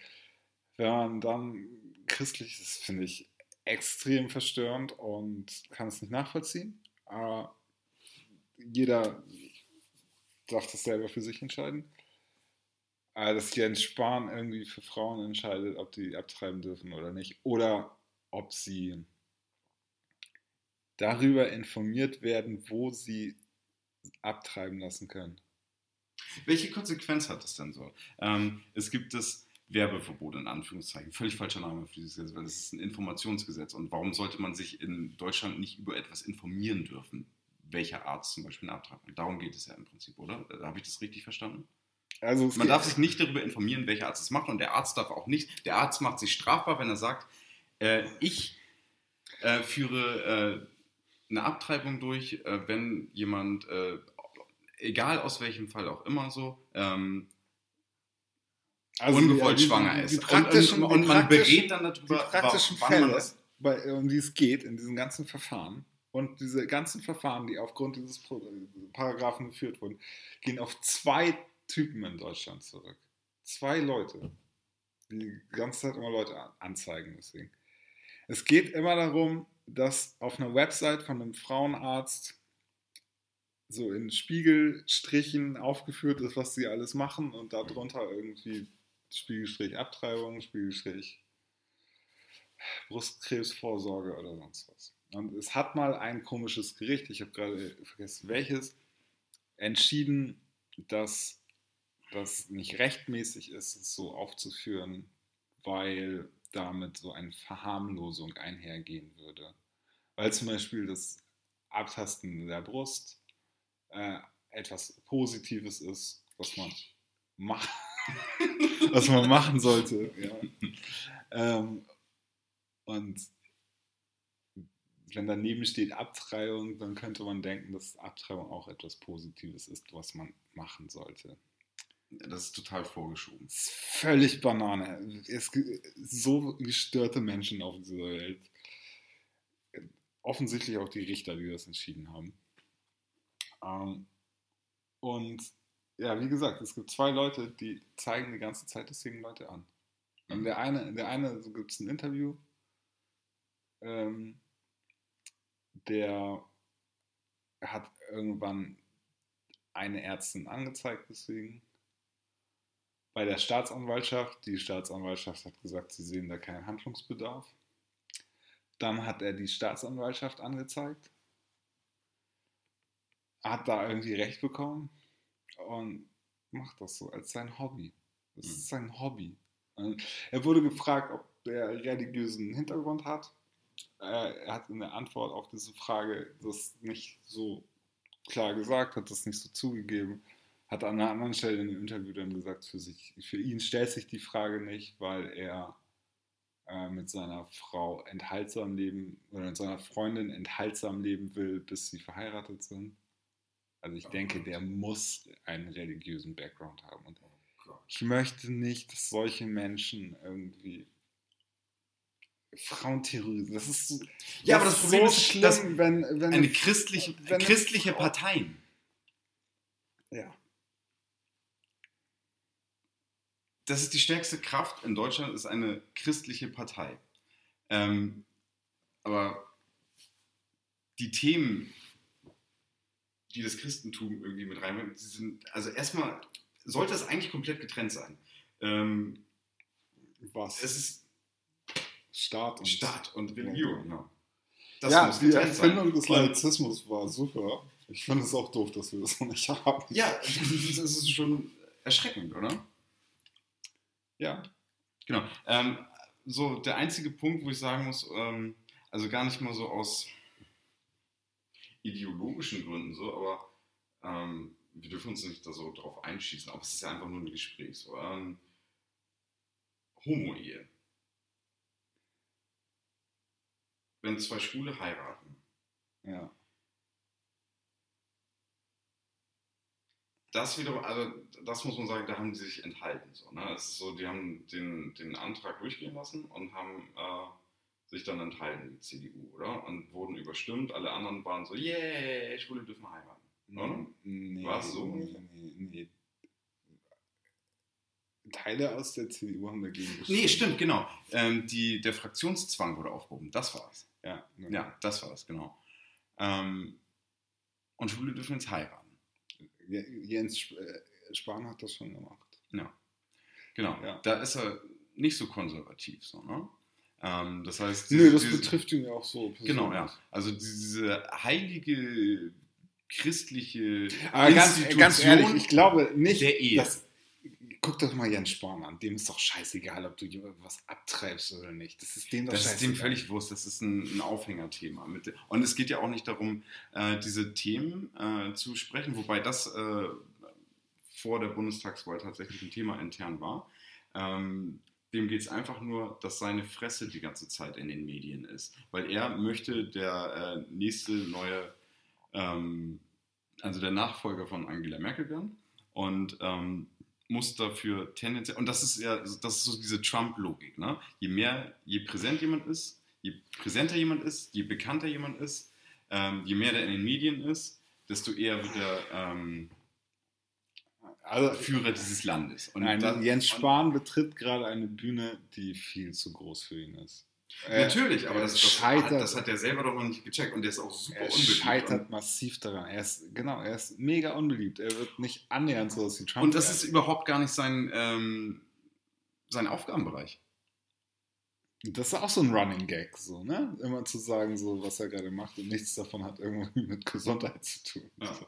Speaker 1: wenn man dann christlich ist, finde ich extrem verstörend und kann es nicht nachvollziehen. Aber jeder darf das selber für sich entscheiden. Aber dass Jens Spahn irgendwie für Frauen entscheidet, ob die abtreiben dürfen oder nicht. Oder ob sie darüber informiert werden, wo sie abtreiben lassen können.
Speaker 2: Welche Konsequenz hat das denn so? Ähm, es gibt das Werbeverbot in Anführungszeichen. Völlig falscher Name für dieses Gesetz, weil es ist ein Informationsgesetz. Und warum sollte man sich in Deutschland nicht über etwas informieren dürfen? Welcher Arzt zum Beispiel eine Abtreibung? Darum geht es ja im Prinzip, oder? Habe ich das richtig verstanden?
Speaker 1: Also
Speaker 2: Man darf sich nicht darüber informieren, welcher Arzt es macht. Und der Arzt darf auch nicht. Der Arzt macht sich strafbar, wenn er sagt, äh, ich äh, führe äh, eine Abtreibung durch, äh, wenn jemand, äh, egal aus welchem Fall auch immer so, ähm,
Speaker 1: also
Speaker 2: ungewollt
Speaker 1: die- die-
Speaker 2: schwanger
Speaker 1: die
Speaker 2: ist.
Speaker 1: praktischen-
Speaker 2: und, und, und
Speaker 1: die
Speaker 2: man berät dann darüber,
Speaker 1: die praktischen
Speaker 2: wann man
Speaker 1: Fälle,
Speaker 2: das.
Speaker 1: bei, um die es geht in diesen ganzen Verfahren und diese ganzen Verfahren, die aufgrund dieses Paragraphen geführt wurden, gehen auf zwei Typen in Deutschland zurück. Zwei Leute, die die ganze Zeit immer Leute an- anzeigen. Deswegen. Es geht immer darum, dass auf einer Website von einem Frauenarzt so in Spiegelstrichen aufgeführt ist, was sie alles machen und darunter irgendwie Spiegelstrich Abtreibung, Spiegelstrich Brustkrebsvorsorge oder sonst was. Und es hat mal ein komisches Gericht, ich habe gerade vergessen welches, entschieden, dass das nicht rechtmäßig ist, es so aufzuführen, weil damit so eine Verharmlosung einhergehen würde. Weil zum Beispiel das Abtasten der Brust äh, etwas Positives ist, was man, mach was man machen sollte. Ja. Ähm, und wenn daneben steht Abtreibung, dann könnte man denken, dass Abtreibung auch etwas Positives ist, was man machen sollte.
Speaker 2: Das ist total vorgeschoben.
Speaker 1: Das ist völlig Banane. Es gibt so gestörte Menschen auf dieser Welt. Offensichtlich auch die Richter, die das entschieden haben. Ähm, und ja, wie gesagt, es gibt zwei Leute, die zeigen die ganze Zeit deswegen Leute an. Und der eine, der eine, so gibt es ein Interview, ähm, der hat irgendwann eine Ärztin angezeigt deswegen bei der Staatsanwaltschaft. Die Staatsanwaltschaft hat gesagt, sie sehen da keinen Handlungsbedarf. Dann hat er die Staatsanwaltschaft angezeigt, hat da irgendwie Recht bekommen und macht das so als sein Hobby. Das ist sein Hobby. Er wurde gefragt, ob er religiösen Hintergrund hat. Er hat in der Antwort auf diese Frage das nicht so klar gesagt, hat das nicht so zugegeben, hat an einer anderen Stelle in dem Interview dann gesagt, für, sich, für ihn stellt sich die Frage nicht, weil er äh, mit seiner Frau enthaltsam leben oder mit seiner Freundin enthaltsam leben will, bis sie verheiratet sind. Also ich
Speaker 2: Oh
Speaker 1: denke,
Speaker 2: Gott.
Speaker 1: der muss einen religiösen Background haben. Und
Speaker 2: Oh
Speaker 1: ich möchte nicht, dass solche Menschen irgendwie Frauen terrorisieren. Das ist so,
Speaker 2: Ja, aber das
Speaker 1: ist
Speaker 2: Problem
Speaker 1: so
Speaker 2: ist,
Speaker 1: schlimm,
Speaker 2: dass
Speaker 1: wenn, wenn
Speaker 2: Eine christliche,
Speaker 1: wenn
Speaker 2: christliche Parteien.
Speaker 1: ja.
Speaker 2: Das ist die stärkste Kraft in Deutschland, ist eine christliche Partei. Ähm, aber die Themen, die das Christentum irgendwie mit reinbringen, die sind, also erstmal sollte es eigentlich komplett getrennt sein. Ähm,
Speaker 1: was?
Speaker 2: es ist
Speaker 1: Staat und
Speaker 2: Staat und Religion. Ja. Das
Speaker 1: ja,
Speaker 2: muss
Speaker 1: die
Speaker 2: getrennt sein.
Speaker 1: Erfindung des Laizismus war super. Ich finde es auch doof, dass wir das noch nicht haben.
Speaker 2: Ja, das ist schon erschreckend, oder?
Speaker 1: Ja.
Speaker 2: Genau. Ähm, so der einzige Punkt, wo ich sagen muss, ähm, also gar nicht mal so aus ideologischen Gründen so, aber ähm, wir dürfen uns nicht da so drauf einschießen, aber es ist ja einfach nur ein Gespräch. So, ähm, Homo-Ehe. Wenn zwei Schwule heiraten,
Speaker 1: Ja.
Speaker 2: Das wiederum, also das muss man sagen, da haben die sich enthalten. So, ne? Es ist so, die haben den, den Antrag durchgehen lassen und haben äh, sich dann enthalten, die CDU, oder? Und wurden überstimmt. Alle anderen waren so, yeah, Schwule dürfen heiraten. Oder?
Speaker 1: Nee,
Speaker 2: War's so?
Speaker 1: Nee, nee, nee. Teile aus der CDU haben dagegen
Speaker 2: Nee, stimmt, genau. Ähm, die, der Fraktionszwang wurde aufgehoben. Das war es.
Speaker 1: Ja, genau.
Speaker 2: Ja, das war es, genau. Ähm, und Schwule dürfen jetzt heiraten.
Speaker 1: Jens äh, Spahn hat das schon gemacht.
Speaker 2: Genau.
Speaker 1: Ja.
Speaker 2: Da ist er nicht so konservativ. So, ne? ähm, das heißt,
Speaker 1: Nö, das
Speaker 2: diese-
Speaker 1: betrifft ihn ja auch so.
Speaker 2: Genau,
Speaker 1: persönlich.
Speaker 2: ja. Also diese heilige christliche
Speaker 1: Aber ganz, ganz ehrlich, ich glaube nicht,
Speaker 2: der Ehe.
Speaker 1: dass. Guck doch mal Jens Spahn an. Dem ist doch scheißegal, ob du was abtreibst oder nicht. Das ist dem doch
Speaker 2: das ist dem völlig wurscht, das ist ein, ein Aufhängerthema. Und es geht ja auch nicht darum, äh, diese Themen äh, zu sprechen, wobei das äh, vor der Bundestagswahl tatsächlich ein Thema intern war. Ähm, dem geht es einfach nur, dass seine Fresse die ganze Zeit in den Medien ist. Weil er möchte der nächste neue, ähm, also der Nachfolger von Angela Merkel werden. Und ähm, muss dafür tendenziell, und das ist ja, das ist so diese Trump-Logik, ne? Je mehr, je präsent jemand ist, je präsenter jemand ist, je bekannter jemand ist, ähm, je mehr der in den Medien ist, desto eher wird er ähm,
Speaker 1: Also,
Speaker 2: Führer dieses Landes. Und
Speaker 1: Nein,
Speaker 2: das-
Speaker 1: Jens Spahn betritt gerade eine Bühne, die viel zu groß für ihn ist. Äh,
Speaker 2: Natürlich, aber
Speaker 1: er
Speaker 2: das, das,
Speaker 1: scheitert,
Speaker 2: das hat er selber doch noch nicht gecheckt und der ist auch super
Speaker 1: er
Speaker 2: unbeliebt.
Speaker 1: scheitert massiv daran. Er ist, genau, er ist mega unbeliebt. Er wird nicht annähernd so aus wie Trump.
Speaker 2: Und, das ist überhaupt gar nicht sein, ähm, sein Aufgabenbereich.
Speaker 1: Das ist auch so ein Running Gag, so, ne? Immer zu sagen, so, was er gerade macht und nichts davon hat irgendwie mit Gesundheit zu tun.
Speaker 2: Ja.
Speaker 1: So.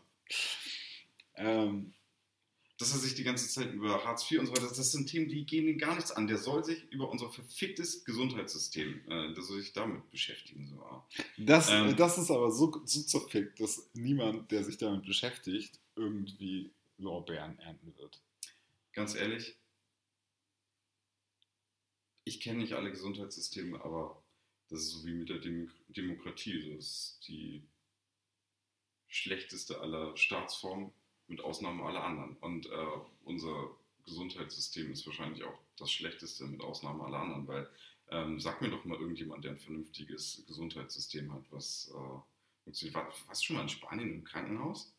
Speaker 1: Ähm,
Speaker 2: dass er sich die ganze Zeit über Hartz IV und so weiter, das sind Themen, die gehen ihm gar nichts an. Der soll sich über unser verficktes Gesundheitssystem, äh, der soll sich damit beschäftigen. So.
Speaker 1: Das,
Speaker 2: Ähm.
Speaker 1: das ist aber so, so zerfickt, dass niemand, der sich damit beschäftigt, irgendwie Lorbeeren ernten wird.
Speaker 2: Ganz ehrlich, ich kenne nicht alle Gesundheitssysteme, aber das ist so wie mit der Dem Demokratie. Das ist die schlechteste aller Staatsformen, mit Ausnahme aller anderen. Und äh, unser Gesundheitssystem ist wahrscheinlich auch das schlechteste mit Ausnahme aller anderen, weil ähm, sag mir doch mal irgendjemand, der ein vernünftiges Gesundheitssystem hat, was äh, funktioniert. War- Warst du schon mal in Spanien im Krankenhaus?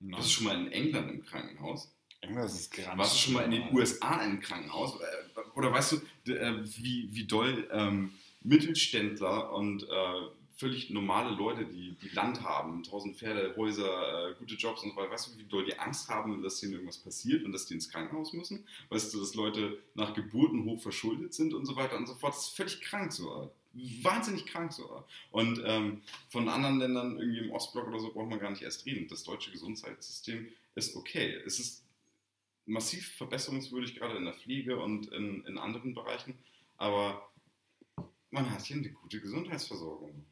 Speaker 2: Warst du schon mal in England im Krankenhaus?
Speaker 1: Irgendwas ist gerade.
Speaker 2: Warst du schon mal in den USA im Krankenhaus? Äh, Oder weißt du, äh, wie, wie doll ähm, Mittelständler und äh, völlig normale Leute, die, die Land haben, tausend Pferde, Häuser, äh, gute Jobs und so weiter, weißt du, wie doll die Angst haben, dass denen irgendwas passiert und dass die ins Krankenhaus müssen? Weißt du, dass Leute nach Geburten hoch verschuldet sind und so weiter und so fort? Das ist völlig krank so. Wahnsinnig krank so. Und ähm, von anderen Ländern, irgendwie im Ostblock oder so, braucht man gar nicht erst reden. Das deutsche Gesundheitssystem ist okay. Es ist massiv verbesserungswürdig, gerade in der Pflege und in, in anderen Bereichen. Aber man hat hier eine gute Gesundheitsversorgung.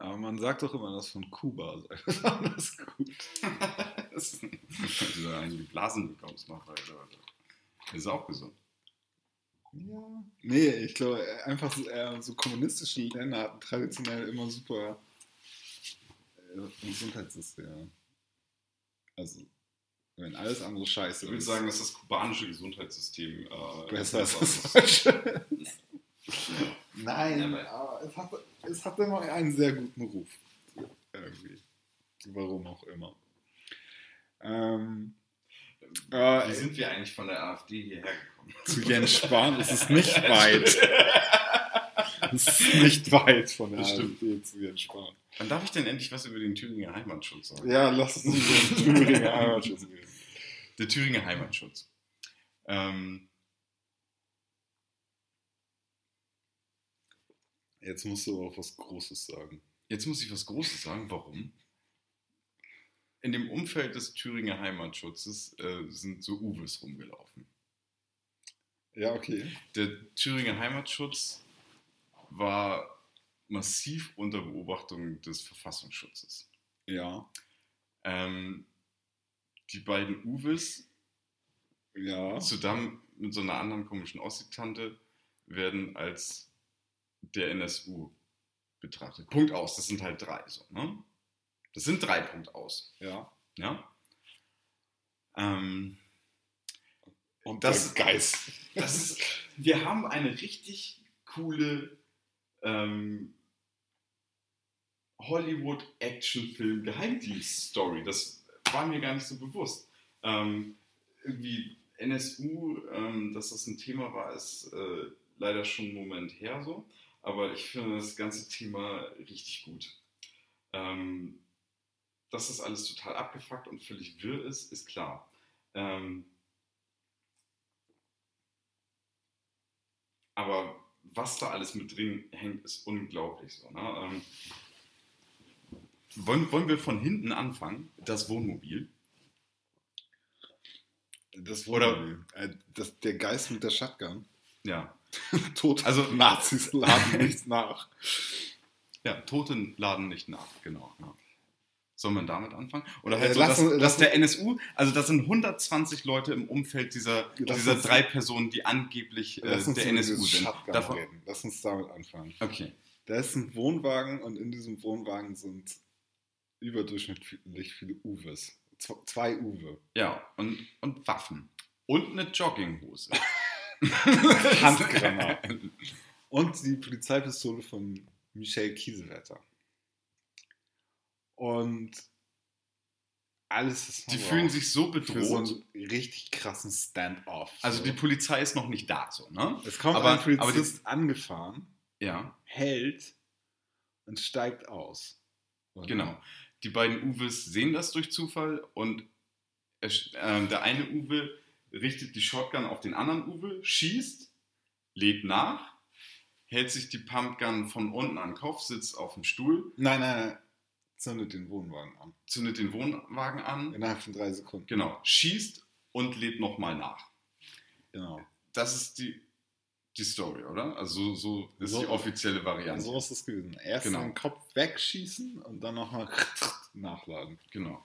Speaker 1: Aber man sagt doch immer, dass von Kuba sei besonders gut.
Speaker 2: das ist, wenn du da einige Blasen bekommst, Das ist auch gesund.
Speaker 1: Ja. Nee, ich glaube, einfach so, äh, so kommunistische Länder hatten traditionell immer super äh, Gesundheitssystem. Also, wenn alles andere scheiße
Speaker 2: Ich würde
Speaker 1: ist,
Speaker 2: sagen, dass das kubanische Gesundheitssystem äh,
Speaker 1: besser als
Speaker 2: ist.
Speaker 1: das deutsche. Nein,
Speaker 2: aber-
Speaker 1: es hat, es hat immer einen sehr guten Ruf. Irgendwie. Warum auch immer. Ähm, äh,
Speaker 2: Wie sind wir eigentlich von der AfD hierher gekommen?
Speaker 1: zu Jens Spahn ist es nicht weit. Es ist nicht weit von der. AfD zu Jens Spahn.
Speaker 2: Wann darf ich denn endlich was über den Thüringer Heimatschutz sagen?
Speaker 1: Ja, lass uns über den Thüringer Heimatschutz reden.
Speaker 2: Der Thüringer Heimatschutz. Ähm,
Speaker 1: Jetzt musst du aber auch was Großes sagen.
Speaker 2: Jetzt muss ich was Großes sagen. Warum? In dem Umfeld des Thüringer Heimatschutzes äh, sind so Uwes rumgelaufen.
Speaker 1: Ja, okay.
Speaker 2: Der Thüringer Heimatschutz war massiv unter Beobachtung des Verfassungsschutzes.
Speaker 1: Ja.
Speaker 2: Ähm, die beiden Uwes
Speaker 1: Ja.
Speaker 2: zusammen mit so einer anderen komischen Ossi-Tante werden als der NSU betrachtet. Punkt aus. Das sind halt drei. So, ne? Das sind drei Punkt aus.
Speaker 1: Ja.
Speaker 2: Ja. Ähm,
Speaker 1: Und
Speaker 2: Das-
Speaker 1: Geist.
Speaker 2: das ist, wir haben eine richtig coole ähm, Hollywood-Actionfilm-Geheimdienst-Story. Das war mir gar nicht so bewusst. Ähm, irgendwie NSU, ähm, dass das ein Thema war, ist äh, leider schon einen Moment her so. Aber ich finde das ganze Thema richtig gut. Ähm, dass das alles total abgefuckt und völlig wirr ist, ist klar. Ähm, aber was da alles mit drin hängt, ist unglaublich. So, ne? ähm, wollen, wollen wir von hinten anfangen? Das Wohnmobil.
Speaker 1: Das
Speaker 2: Oder-
Speaker 1: wurde äh, das, der Geist mit der Shotgun.
Speaker 2: Ja.
Speaker 1: Tot.
Speaker 2: Also-
Speaker 1: Nazis laden nichts nach.
Speaker 2: Ja, Toten laden nicht nach, genau. Ja. Soll man damit anfangen? Oder
Speaker 1: Äh,
Speaker 2: halt so,
Speaker 1: lass
Speaker 2: dass,
Speaker 1: uns-
Speaker 2: dass der NSU, also das sind 120 Leute im Umfeld dieser, dieser
Speaker 1: uns-
Speaker 2: drei Personen, die angeblich äh, der NSU sind. Davon,
Speaker 1: reden. Lass uns damit anfangen.
Speaker 2: okay.
Speaker 1: Da ist ein Wohnwagen und in diesem Wohnwagen sind überdurchschnittlich viele Uwes. Z- Zwei Uwe.
Speaker 2: Ja, und, und Waffen. Und eine Jogginghose.
Speaker 1: Handgranaten. Und die Polizeipistole von Michel Kiesewetter. Und alles ist
Speaker 2: Die
Speaker 1: Horror.
Speaker 2: fühlen sich so
Speaker 1: für so
Speaker 2: bedroht.
Speaker 1: einen richtig krassen Stand-off.
Speaker 2: Also
Speaker 1: so.
Speaker 2: die Polizei ist noch nicht da, so, ne?
Speaker 1: es kommt
Speaker 2: aber-
Speaker 1: ein
Speaker 2: aber die-
Speaker 1: Polizist angefahren,
Speaker 2: Ja,
Speaker 1: hält und steigt aus. Oder?
Speaker 2: genau. Die beiden Uwes sehen das durch Zufall und äh, der eine Uwe richtet die Shotgun auf den anderen Uwe, schießt, lädt nach, hält sich die Pumpgun von unten an den Kopf, sitzt auf dem Stuhl.
Speaker 1: Nein, nein, nein. Zündet den Wohnwagen an.
Speaker 2: zündet den Wohnwagen an,
Speaker 1: Innerhalb von drei Sekunden.
Speaker 2: genau, schießt und lädt nochmal nach.
Speaker 1: Genau.
Speaker 2: Das ist die, die Story, oder? Also so, so ist
Speaker 1: So-
Speaker 2: die offizielle Variante.
Speaker 1: So ist es gewesen. Erst
Speaker 2: Genau.
Speaker 1: den Kopf wegschießen und dann nochmal nachladen.
Speaker 2: Genau.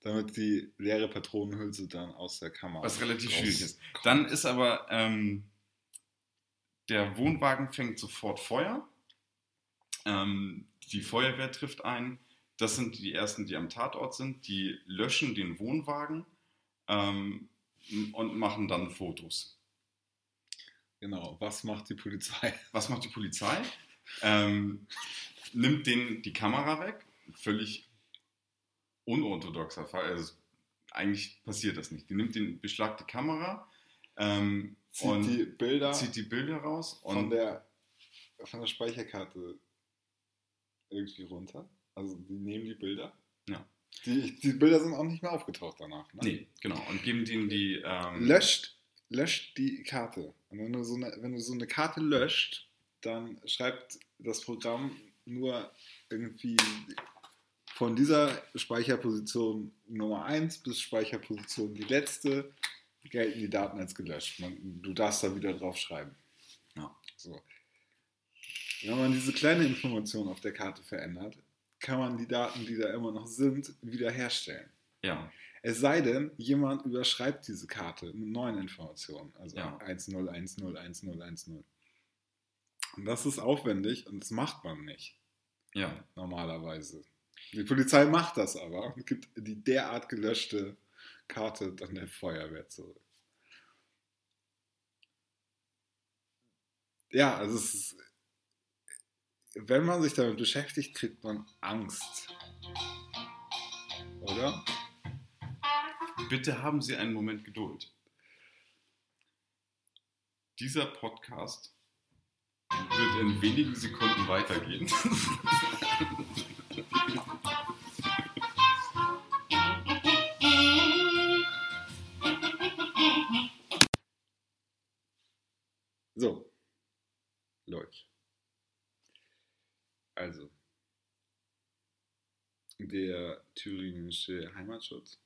Speaker 1: Damit die leere Patronenhülse dann aus der Kamera.
Speaker 2: Was relativ schwierig ist. Dann ist aber ähm, der Wohnwagen fängt sofort Feuer. Ähm, die Feuerwehr trifft ein. Das sind die ersten, die am Tatort sind. Die löschen den Wohnwagen ähm, und machen dann Fotos.
Speaker 1: Genau. Was macht die Polizei?
Speaker 2: Was macht die Polizei? Ähm, nimmt den die Kamera weg. Völlig unorthodoxer Fall. Also, eigentlich passiert das nicht. Die nimmt den beschlagt die Kamera ähm,
Speaker 1: Zieht
Speaker 2: und
Speaker 1: die Bilder
Speaker 2: zieht die Bilder raus
Speaker 1: von,
Speaker 2: und
Speaker 1: der, von der Speicherkarte irgendwie runter. Also die nehmen die Bilder.
Speaker 2: Ja.
Speaker 1: Die, die Bilder sind auch nicht mehr aufgetaucht danach. Ne?
Speaker 2: nee, genau und geben denen die ähm,
Speaker 1: löscht, löscht die Karte. Und wenn du, so eine, wenn du so eine Karte löscht, dann schreibt das Programm nur irgendwie von dieser Speicherposition Nummer 1 bis Speicherposition die letzte gelten die Daten als gelöscht. Man, du darfst da wieder drauf schreiben.
Speaker 2: Ja.
Speaker 1: So. Wenn man diese kleine Information auf der Karte verändert, kann man die Daten, die da immer noch sind, wiederherstellen.
Speaker 2: ja
Speaker 1: Es sei denn, jemand überschreibt diese Karte mit neuen Informationen. Also
Speaker 2: Ja.
Speaker 1: 10101010. Und das ist aufwendig und das macht man nicht
Speaker 2: ja
Speaker 1: normalerweise. Die Polizei macht das aber und gibt die derart gelöschte Karte dann der Feuerwehr zurück. Ja, also es ist, wenn man sich damit beschäftigt, kriegt man Angst. Oder?
Speaker 2: bitte haben Sie einen Moment Geduld dieser Podcast wird in wenigen Sekunden weitergehen
Speaker 1: So. Leute. Also. Der thüringische Heimatschutz.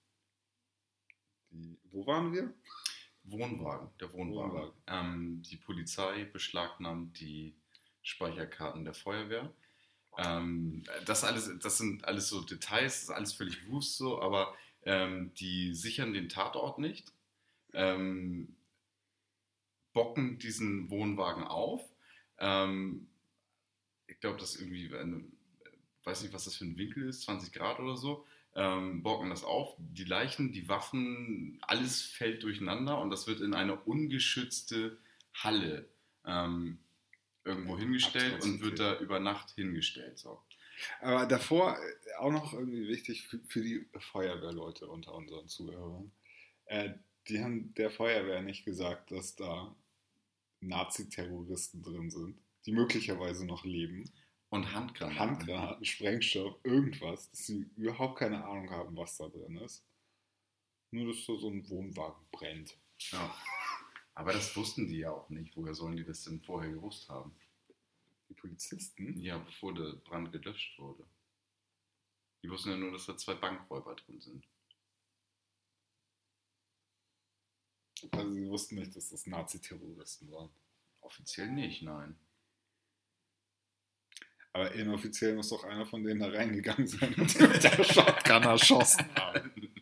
Speaker 1: Die, wo waren wir?
Speaker 2: Wohnwagen der Wohnwagen,
Speaker 1: Wohnwagen.
Speaker 2: Ähm, die Polizei beschlagnahmt die Speicherkarten der Feuerwehr Ähm, das alles, das sind alles so Details, das ist alles völlig wust so, aber ähm, die sichern den Tatort nicht, ähm, bocken diesen Wohnwagen auf. Ähm, ich glaube, das ist irgendwie, eine, weiß nicht, was das für ein Winkel ist, 20 Grad oder so. Ähm, bocken das auf, die Leichen, die Waffen, alles fällt durcheinander und das wird in eine ungeschützte Halle ähm, irgendwo hingestellt und wird da über Nacht hingestellt. So.
Speaker 1: Aber davor äh, auch noch irgendwie wichtig für, für die Feuerwehrleute unter unseren Zuhörern. Äh, die haben der Feuerwehr nicht gesagt, dass da Nazi-Terroristen drin sind, die möglicherweise noch leben.
Speaker 2: Und Handgranaten.
Speaker 1: Handgranaten, Sprengstoff, irgendwas, dass sie überhaupt keine Ahnung haben, was da drin ist. Nur, dass da so ein Wohnwagen brennt.
Speaker 2: Ja. Aber das wussten die ja auch nicht. Woher sollen die das denn vorher gewusst haben?
Speaker 1: Die Polizisten?
Speaker 2: Ja, bevor der Brand gelöscht wurde. Die wussten ja nur, dass da zwei Bankräuber drin sind.
Speaker 1: Also sie wussten nicht, dass das Nazi-Terroristen waren.
Speaker 2: Offiziell nicht, nein.
Speaker 1: Aber inoffiziell muss doch einer von denen da reingegangen sein und mit der Shotgun erschossen haben.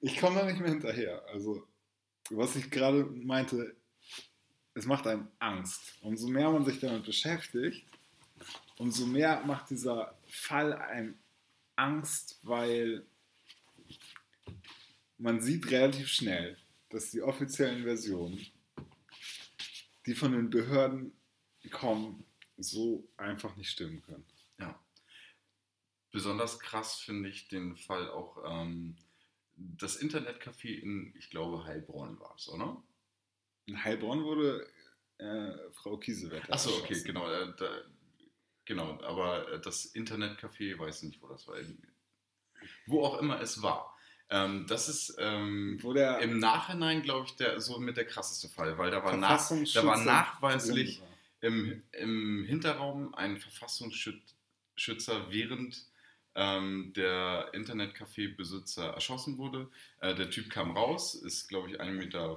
Speaker 1: Ich komme da nicht mehr hinterher. Also, was ich gerade meinte, es macht einem Angst. Umso mehr man sich damit beschäftigt, umso mehr macht dieser Fall einem Angst, weil man sieht relativ schnell, dass die offiziellen Versionen, die von den Behörden kommen, so einfach nicht stimmen können.
Speaker 2: Ja. Besonders krass finde ich den Fall auch ähm, das Internetcafé in, ich glaube, Heilbronn war es, oder?
Speaker 1: In Heilbronn wurde äh, Frau Kiesewetter.
Speaker 2: Achso, okay, genau. Äh, da, genau, aber äh, das Internetcafé, weiß nicht, wo das war. Wo auch immer es war. Ähm, das ist ähm,
Speaker 1: der
Speaker 2: im Nachhinein, glaube ich, der, so mit der krasseste Fall, weil da war, nach, da war nachweislich im, im Hinterraum ein Verfassungsschützer während ähm, der Internetcafé-Besitzer erschossen wurde. Äh, der Typ kam raus, ist, glaube ich, 1,95 Meter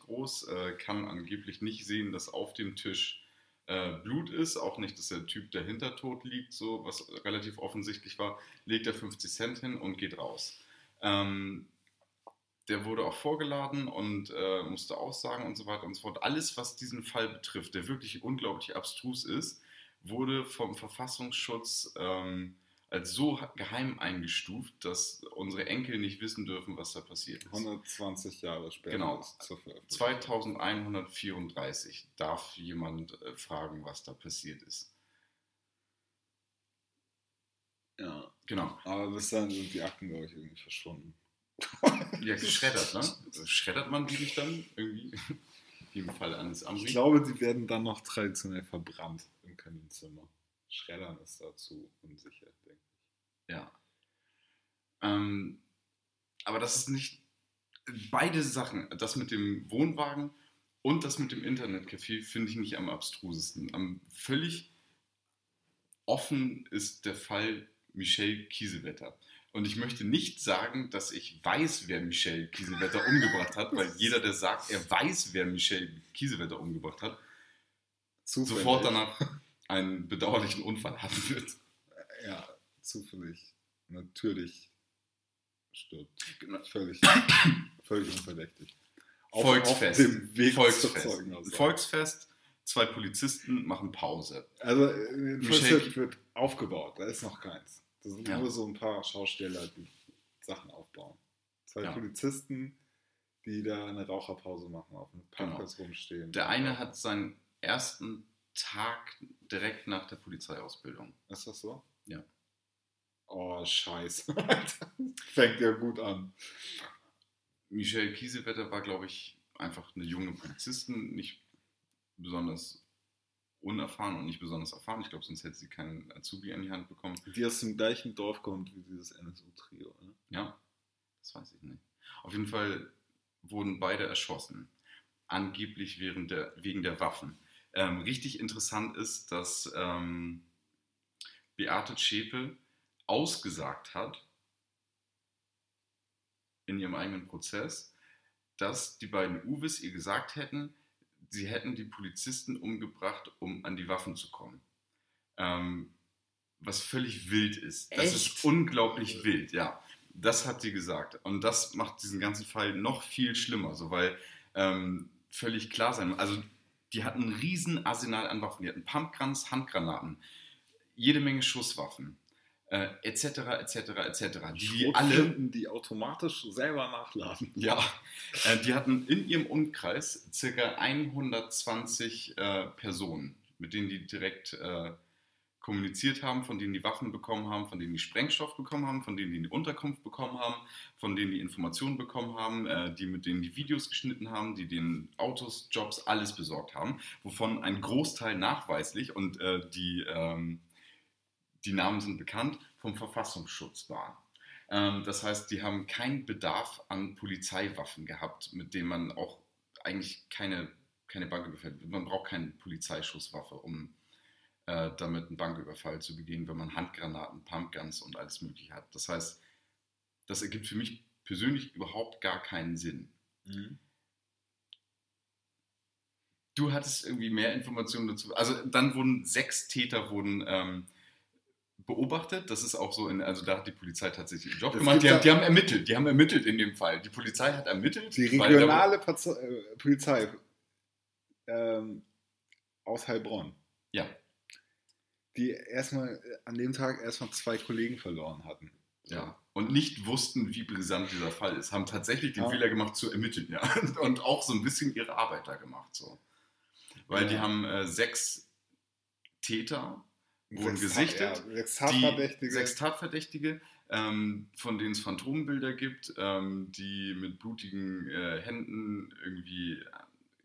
Speaker 2: groß, äh, kann angeblich nicht sehen, dass auf dem Tisch äh, Blut ist, auch nicht, dass der Typ dahinter tot liegt, so was relativ offensichtlich war, legt er 50 Cent hin und geht raus. Ähm, der wurde auch vorgeladen und äh, musste aussagen und so weiter und so fort. Alles, was diesen Fall betrifft, der wirklich unglaublich abstrus ist, wurde vom Verfassungsschutz ähm, als so geheim eingestuft, dass unsere Enkel nicht wissen dürfen, was da passiert ist.
Speaker 1: 120 Jahre später
Speaker 2: Genau.
Speaker 1: ist zur Veröffentlichung.
Speaker 2: 2134 darf jemand äh, fragen, was da passiert ist.
Speaker 1: Ja.
Speaker 2: Genau.
Speaker 1: Aber bis dann sind die Akten, glaube ich, irgendwie verschwunden.
Speaker 2: Ja, geschreddert, ne? Schreddert man die nicht dann irgendwie? Wie im Fall eines
Speaker 1: Ich
Speaker 2: Amri.
Speaker 1: glaube, die werden dann noch traditionell verbrannt im Kaminzimmer. Schreddern ist dazu unsicher, denke
Speaker 2: Ja. Ähm, aber das ist nicht. Beide Sachen, das mit dem Wohnwagen und das mit dem Internetcafé, finde ich nicht am abstrusesten. Am völlig offen ist der Fall Michelle Kiesewetter. Und ich möchte nicht sagen, dass ich weiß, wer Michelle Kiesewetter umgebracht hat, weil jeder, der sagt, er weiß, wer Michelle Kiesewetter umgebracht hat.
Speaker 1: Zufällig.
Speaker 2: sofort danach einen bedauerlichen Unfall haben wird.
Speaker 1: Ja, zufällig. Natürlich stirbt.
Speaker 2: Genau.
Speaker 1: Völlig, völlig unverdächtig.
Speaker 2: Volksfest.
Speaker 1: Auf dem Weg
Speaker 2: Volksfest.
Speaker 1: zur Zeugenaussage.
Speaker 2: Volksfest, zwei Polizisten machen Pause.
Speaker 1: Also, äh, Volksfest wird aufgebaut, da ist noch keins. Das sind
Speaker 2: Ja.
Speaker 1: nur so ein paar Schausteller, die Sachen aufbauen. Zwei
Speaker 2: Ja.
Speaker 1: Polizisten, die da eine Raucherpause machen, auf einem Parkplatz rumstehen.
Speaker 2: Der eine hat seinen ersten Tag direkt nach der Polizeiausbildung.
Speaker 1: Ist das so?
Speaker 2: Ja.
Speaker 1: Oh, scheiße. Fängt ja gut an.
Speaker 2: Michelle Kiesewetter war, glaube ich, einfach eine junge Polizistin, nicht besonders unerfahren und nicht besonders erfahren. Ich glaube, sonst hätte sie keinen Azubi in die Hand bekommen.
Speaker 1: Die aus dem gleichen Dorf kommt wie dieses NSU-Trio. Ne?
Speaker 2: Ja, das weiß ich nicht. Auf jeden Fall wurden beide erschossen. Angeblich während der, wegen der Waffen. Ähm, richtig interessant ist, dass ähm, Beate Zschäpe ausgesagt hat in ihrem eigenen Prozess, dass die beiden Uwes ihr gesagt hätten, sie hätten die Polizisten umgebracht, um an die Waffen zu kommen. Ähm, was völlig wild ist. Das ist unglaublich wild, ja. Das hat sie gesagt. Und das macht diesen ganzen Fall noch viel schlimmer, so weil ähm, völlig klar sein. Also die hatten ein riesen Arsenal an Waffen. Die hatten Pumpguns, Handgranaten, jede Menge Schusswaffen, äh, etc., etc., etc. Die, alle
Speaker 1: die automatisch selber nachladen.
Speaker 2: ja, äh, die hatten in ihrem Umkreis circa 120 äh, Personen, mit denen die direkt äh, kommuniziert haben, von denen die Waffen bekommen haben, von denen die Sprengstoff bekommen haben, von denen die eine Unterkunft bekommen haben, von denen die Informationen bekommen haben, äh, die mit denen die Videos geschnitten haben, die den Autos, Jobs, alles besorgt haben, wovon ein Großteil nachweislich und äh, die, ähm, die Namen sind bekannt, vom Verfassungsschutz waren. Ähm, das heißt, die haben keinen Bedarf an Polizeiwaffen gehabt, mit denen man auch eigentlich keine, keine Banküberfälle, man braucht keine Polizeischusswaffe, um äh, damit einen Banküberfall zu begehen, wenn man Handgranaten, Pumpguns und alles Mögliche hat. Das heißt, das ergibt für mich persönlich überhaupt gar keinen Sinn. Du hattest irgendwie mehr Informationen dazu. Also dann wurden sechs Täter wurden ähm, beobachtet. Das ist auch so, in, also da hat die Polizei tatsächlich ihren Job
Speaker 1: Es
Speaker 2: gemacht. Die haben, die haben ermittelt, die haben ermittelt in dem Fall. Die Polizei hat ermittelt.
Speaker 1: Die regionale Pazo äh, Polizei ähm, aus Heilbronn,
Speaker 2: Ja,
Speaker 1: die erstmal äh, an dem Tag erstmal zwei Kollegen verloren hatten.
Speaker 2: ja. Und nicht wussten, wie brisant dieser Fall ist. Haben tatsächlich den
Speaker 1: Ja.
Speaker 2: Fehler gemacht zu ermitteln, ja. Und auch so ein bisschen ihre Arbeit da gemacht. So. Weil die
Speaker 1: Ja.
Speaker 2: haben äh, sechs Täter wurden
Speaker 1: Sechs
Speaker 2: gesichtet.
Speaker 1: Ja, sechs Tatverdächtige.
Speaker 2: sechs Tatverdächtige, ähm, von denen es Phantombilder gibt, ähm, die mit blutigen äh, Händen irgendwie äh,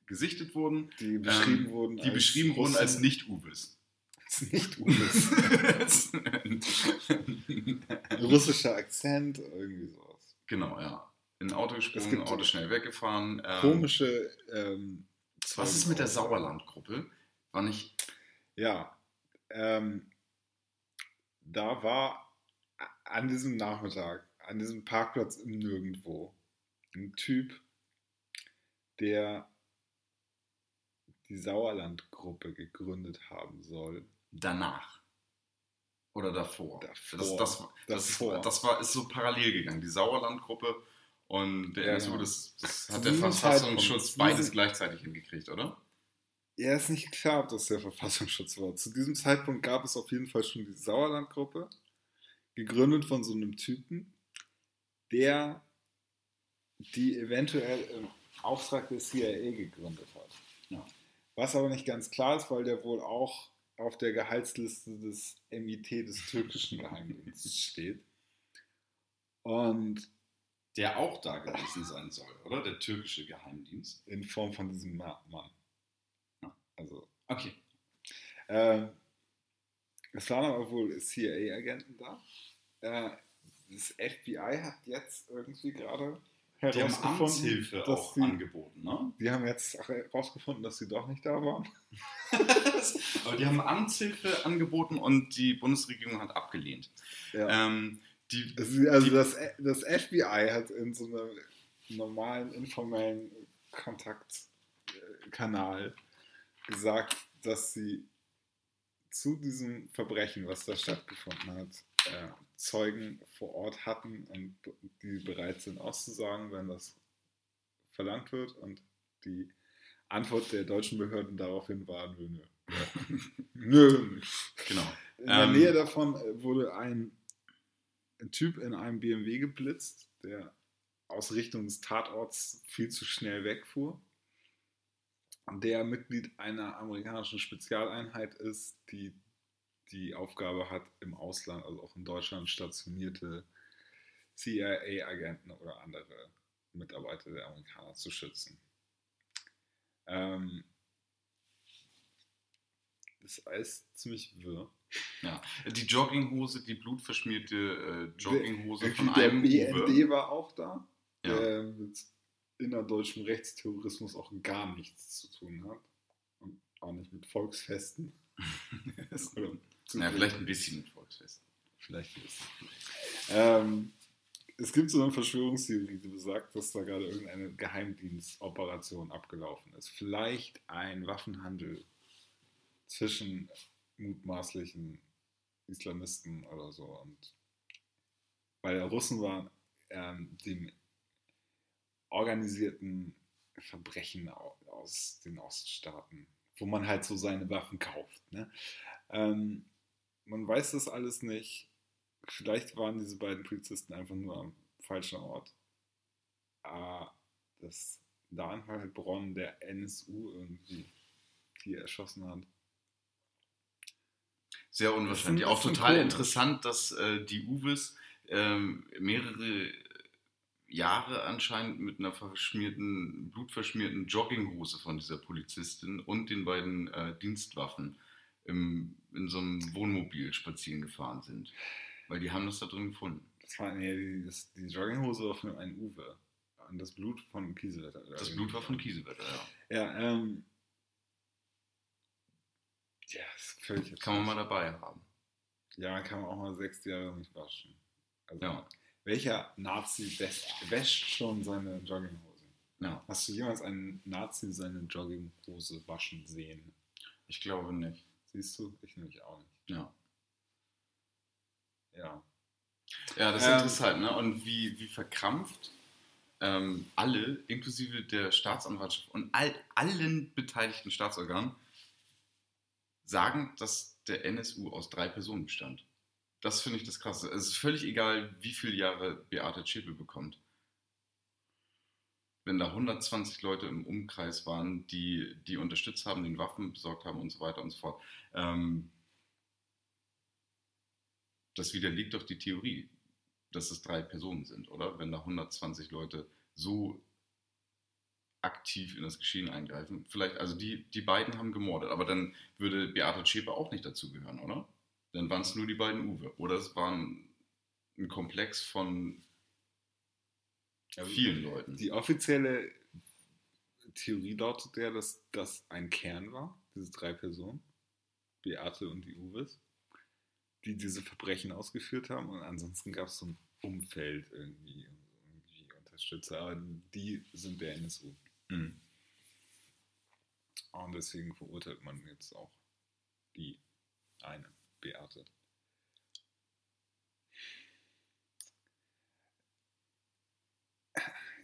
Speaker 2: gesichtet wurden,
Speaker 1: die beschrieben
Speaker 2: ähm,
Speaker 1: wurden
Speaker 2: die beschrieben wurden als
Speaker 1: Russen.
Speaker 2: nicht-Uwes.
Speaker 1: nicht Uwes. Russischer Akzent, irgendwie sowas.
Speaker 2: genau, ja. In ein Auto
Speaker 1: Es
Speaker 2: gesprungen, Auto schnell weggefahren. Ähm,
Speaker 1: Komische. Ähm,
Speaker 2: Was ist mit der. Sauerland-Gruppe? War nicht.
Speaker 1: Ja. Ähm, da war an diesem Nachmittag, an diesem Parkplatz im Nirgendwo, ein Typ, der die Sauerland-Gruppe gegründet haben soll.
Speaker 2: Danach. Oder davor.
Speaker 1: Davor.
Speaker 2: Das, das, das,
Speaker 1: Davor.
Speaker 2: das war, ist so parallel gegangen. Die Sauerland-Gruppe und der NSU,
Speaker 1: genau.
Speaker 2: das, das hat der Verfassungsschutz beides gleichzeitig hingekriegt, oder?
Speaker 1: Ja, ist nicht klar, ob das der Verfassungsschutz war. Zu diesem Zeitpunkt gab es auf jeden Fall schon die Sauerland-Gruppe, gegründet von so einem Typen, der die eventuell im Auftrag der CIA gegründet hat.
Speaker 2: Ja.
Speaker 1: Was aber nicht ganz klar ist, weil der wohl auch auf der Gehaltsliste des MIT des türkischen Geheimdienstes steht. Und
Speaker 3: Der auch da gewesen sein soll, oder? Der türkische Geheimdienst.
Speaker 1: in Form von diesem Ma- Mann. Also
Speaker 3: Okay.
Speaker 1: Ähm, es waren aber wohl CIA-Agenten da. Äh, das FBI hat jetzt irgendwie gerade
Speaker 3: Die haben Amtshilfe auch
Speaker 1: sie,
Speaker 3: angeboten, ne?
Speaker 1: die haben jetzt herausgefunden, dass sie doch nicht da waren.
Speaker 2: Aber die haben Amtshilfe angeboten und die Bundesregierung hat abgelehnt.
Speaker 1: Ja.
Speaker 2: Ähm, die,
Speaker 1: also also
Speaker 2: die-
Speaker 1: das, das FBI hat in so einem normalen, informellen Kontaktkanal gesagt, dass sie zu diesem Verbrechen, was da stattgefunden hat, äh, Zeugen vor Ort hatten und die bereit sind auszusagen, wenn das verlangt wird. Und die Antwort der deutschen Behörden daraufhin war, nö, nö. nö.
Speaker 2: genau.
Speaker 1: In der
Speaker 2: Ähm,
Speaker 1: Nähe davon äh, wurde ein, ein Typ in einem BMW geblitzt, der aus Richtung des Tatorts viel zu schnell wegfuhr. Der Mitglied einer amerikanischen Spezialeinheit ist, die die Aufgabe hat, im Ausland, also auch in Deutschland, stationierte CIA-Agenten oder andere Mitarbeiter der Amerikaner zu schützen. Ähm, das ist alles ziemlich wirr.
Speaker 2: Ja. Die Jogginghose, die blutverschmierte äh, Jogginghose von
Speaker 1: der
Speaker 2: einem
Speaker 1: BND
Speaker 2: Uwe.
Speaker 1: war auch da,
Speaker 2: Ja.
Speaker 1: der mit innerdeutschem Rechtsterrorismus auch gar nichts zu tun hat. Und auch nicht mit Volksfesten.
Speaker 2: Ja, vielleicht ein bisschen mit Volksfest.
Speaker 1: Vielleicht ein bisschen. Ähm, es gibt so eine Verschwörungstheorie, die besagt, dass da gerade irgendeine Geheimdienstoperation abgelaufen ist. Vielleicht ein Waffenhandel zwischen mutmaßlichen Islamisten oder so. Und weil der Russen waren ähm, dem organisierten Verbrechen au- aus den Oststaaten, wo man halt so seine Waffen kauft. Ne? Ähm, man weiß das alles nicht. Vielleicht waren diese beiden Polizisten einfach nur am falschen Ort. Ah, dass da in Heilbronn der NSU irgendwie die erschossen hat.
Speaker 2: Sehr
Speaker 1: Das
Speaker 2: unwahrscheinlich. Auch total
Speaker 1: komisch.
Speaker 2: interessant, dass äh, die Uwes ähm, mehrere Jahre anscheinend mit einer verschmierten, blutverschmierten Jogginghose von dieser Polizistin und den beiden äh, Dienstwaffen im, in so einem Wohnmobil spazieren gefahren sind. Weil die haben das da drin gefunden.
Speaker 1: Das war nee, die, das, die Jogginghose von einem Uwe. Und das Blut von Kiesewetter.
Speaker 2: Das Blut war von Kiesewetter, ja.
Speaker 1: Ja, ähm. Ja, das ist völlig
Speaker 2: Kann man mal dabei haben.
Speaker 1: Ja, kann man auch mal sechs Jahre nicht waschen. Also,
Speaker 2: Ja.
Speaker 1: Welcher Nazi wäscht, wäscht schon seine Jogginghose?
Speaker 2: Ja,
Speaker 1: Hast du jemals einen Nazi seine Jogginghose waschen sehen?
Speaker 2: ich glaube nicht.
Speaker 1: Siehst du? Ich nämlich auch nicht.
Speaker 2: Ja.
Speaker 1: Ja.
Speaker 2: Ja, das ist
Speaker 1: Ähm,
Speaker 2: interessant, ne? Und wie, wie verkrampft ähm, alle, inklusive der Staatsanwaltschaft und all, allen beteiligten Staatsorganen, sagen, dass der NSU aus drei Personen bestand. Das finde ich das Krasse. Es ist völlig egal, wie viele Jahre Beate Zschäpe bekommt. Wenn da 120 Leute im Umkreis waren, die, die unterstützt haben, den Waffen besorgt haben und so weiter und so fort. Ähm, das widerlegt doch die Theorie, dass es drei Personen sind, oder? Wenn da 120 Leute so aktiv in das Geschehen eingreifen. Vielleicht, also die, die beiden haben gemordet, aber dann würde Beate Zschäpe auch nicht dazugehören, oder? Dann waren es nur die beiden Uwe. Oder es waren ein Komplex von vielen Leuten.
Speaker 1: Die offizielle Theorie lautet ja, dass das ein Kern war, diese drei Personen, Beate und die Uwes. die diese Verbrechen ausgeführt haben. Und ansonsten gab es so ein Umfeld irgendwie, irgendwie Unterstützer, aber die sind der NSU.
Speaker 2: Mhm.
Speaker 1: Und deswegen verurteilt man jetzt auch die eine, Beate.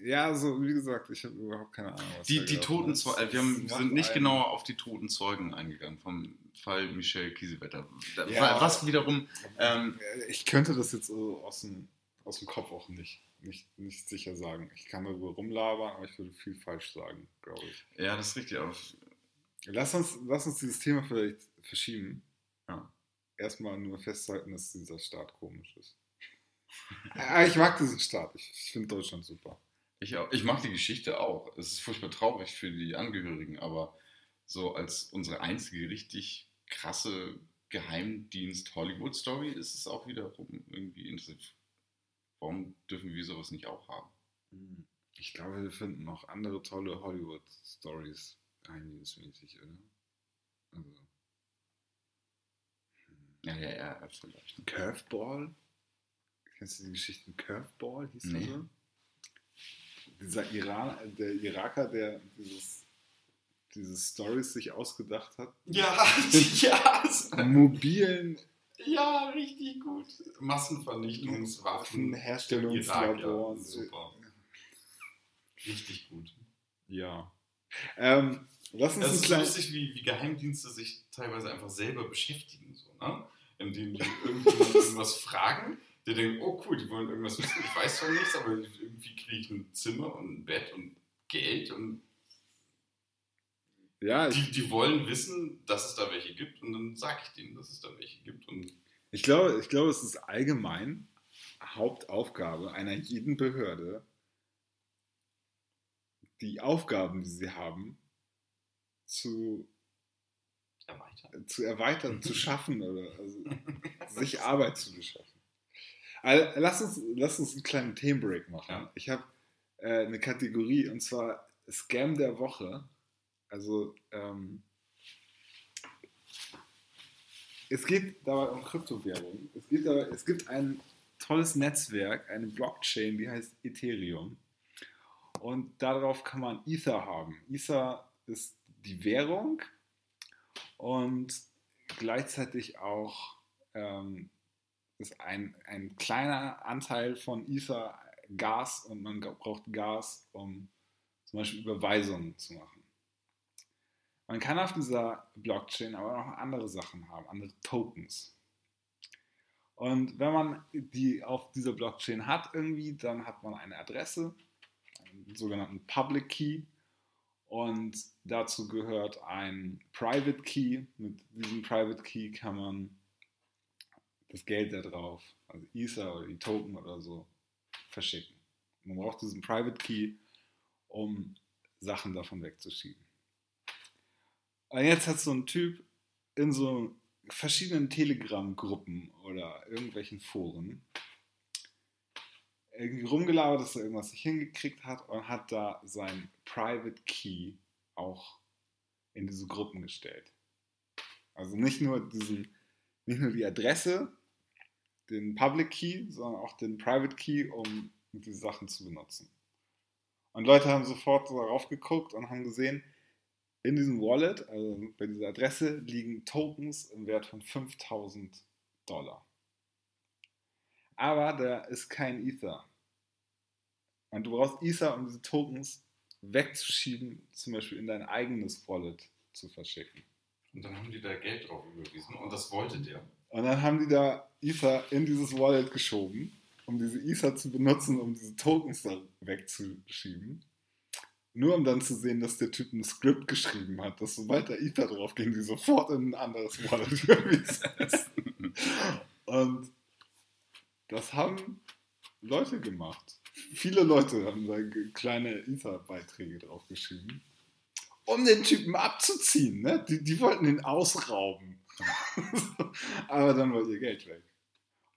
Speaker 1: Ja, also wie gesagt, ich habe überhaupt keine Ahnung. Was
Speaker 2: Die, die
Speaker 1: gelaufen
Speaker 2: toten
Speaker 1: ist.
Speaker 2: Zeugen, wir, haben, wir sind nicht genauer auf die toten Zeugen eingegangen vom Fall Michel Kiesewetter.
Speaker 1: Ja.
Speaker 2: Was wiederum, ähm,
Speaker 1: Ich könnte das jetzt so aus dem, aus dem Kopf auch nicht, nicht, nicht sicher sagen. Ich kann darüber rumlabern, aber ich würde viel falsch sagen, glaube ich.
Speaker 2: ja, das ist richtig, aber
Speaker 1: Lass uns, lass uns dieses Thema vielleicht verschieben. Erstmal nur festhalten, dass dieser Staat komisch ist. Ah, ich mag diesen Staat. Ich, ich finde Deutschland super.
Speaker 2: Ich, ich mag die Geschichte auch. Es ist furchtbar traurig für die Angehörigen, aber so als unsere einzige richtig krasse Geheimdienst-Hollywood-Story ist es auch wiederum irgendwie interessant. Warum dürfen wir sowas nicht auch haben?
Speaker 1: Ich glaube, wir finden noch andere tolle Hollywood-Stories geheimdienstmäßig, oder? Also,
Speaker 2: Ja, ja, ja, vielleicht.
Speaker 1: Curveball? Kennst du die Geschichten Curveball? Hieß
Speaker 2: Nee.
Speaker 1: der so? Dieser Iran, der Iraker, der dieses, diese Stories sich ausgedacht hat.
Speaker 3: Ja, ja,
Speaker 1: Mobilen
Speaker 3: ja, richtig gut. Massenvernichtungswaffen.
Speaker 1: Herstellungslaboren.
Speaker 3: Irak, ja, super. Richtig gut.
Speaker 1: Ja. Ähm, lass uns
Speaker 3: Das ist lustig, wie, wie Geheimdienste sich teilweise einfach selber beschäftigen, so, ne? Indem die irgendjemand irgendwas fragen, der denkt, oh cool, die wollen irgendwas wissen, ich weiß zwar nichts, aber irgendwie kriege ich ein Zimmer und ein Bett und Geld und
Speaker 1: Ja,
Speaker 3: die, die wollen wissen, dass es da welche gibt und dann sage ich denen, dass es da welche gibt und
Speaker 1: ich, glaube, ich glaube, es ist allgemein Hauptaufgabe einer jeden Behörde, die Aufgaben, die sie haben, zu,
Speaker 3: erweitern.
Speaker 1: zu erweitern, zu schaffen oder also, sich Arbeit zu beschaffen. Also, lass, uns, lass uns einen kleinen Themenbreak machen.
Speaker 3: Ja.
Speaker 1: Ich habe äh, eine Kategorie und zwar Scam der Woche. Also ähm, es geht dabei um Kryptowährung. Es, geht dabei, es gibt ein tolles Netzwerk, eine Blockchain, die heißt Ethereum. Und darauf kann man Ether haben. Ether ist die Währung und gleichzeitig auch ähm, ist ein, ein kleiner Anteil von Ether Gas und man braucht Gas, um zum Beispiel Überweisungen zu machen. Man kann auf dieser Blockchain aber noch andere Sachen haben, andere Tokens. Und wenn man die auf dieser Blockchain hat irgendwie, dann hat man eine Adresse, einen sogenannten Public Key. Und dazu gehört ein Private Key. Mit diesem Private Key kann man das Geld da drauf, also Ether oder die Token oder so, verschicken. Man braucht diesen Private Key, um Sachen davon wegzuschieben. Und jetzt hat so ein Typ in so verschiedenen Telegram-Gruppen oder irgendwelchen Foren irgendwie rumgelabert, dass er irgendwas nicht hingekriegt hat und hat da sein Private Key auch in diese Gruppen gestellt. Also nicht nur diesen, nicht nur die Adresse, den Public Key, sondern auch den Private Key, um diese Sachen zu benutzen. Und Leute haben sofort darauf geguckt und haben gesehen, in diesem Wallet, also bei dieser Adresse, liegen Tokens im Wert von 5000 Dollar. Aber da ist kein Ether. Und du brauchst Ether, um diese Tokens wegzuschieben, zum Beispiel in dein eigenes Wallet zu verschicken.
Speaker 3: Und dann haben die da Geld drauf überwiesen und das wollte der.
Speaker 1: Und dann haben die da Ether in dieses Wallet geschoben, um diese Ether zu benutzen, um diese Tokens da wegzuschieben. Nur um dann zu sehen, dass der Typ ein Skript geschrieben hat, dass sobald da Ether drauf ging, die sofort in ein anderes Wallet überwiesen ist. Und das haben Leute gemacht. Viele Leute haben da kleine Ether-Beiträge drauf geschrieben, um den Typen abzuziehen. Ne? Die, die wollten ihn ausrauben. Aber dann war ihr Geld weg.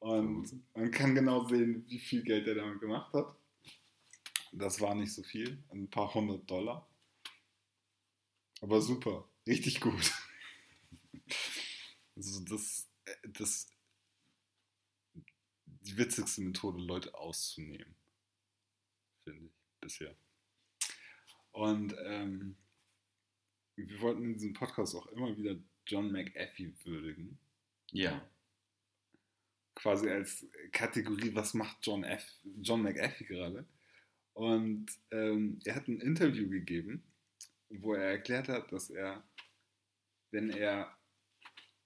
Speaker 1: Und man kann genau sehen, wie viel Geld er damit gemacht hat. Das war nicht so viel, ein paar hundert Dollar. Aber super, richtig gut. Also das, das die witzigste Methode, Leute auszunehmen. Finde ich bisher. Und ähm, wir wollten in diesem Podcast auch immer wieder John McAfee würdigen.
Speaker 2: Ja.
Speaker 1: Quasi als Kategorie, was macht John, F., John McAfee gerade? Und ähm, er hat ein Interview gegeben, wo er erklärt hat, dass er, wenn er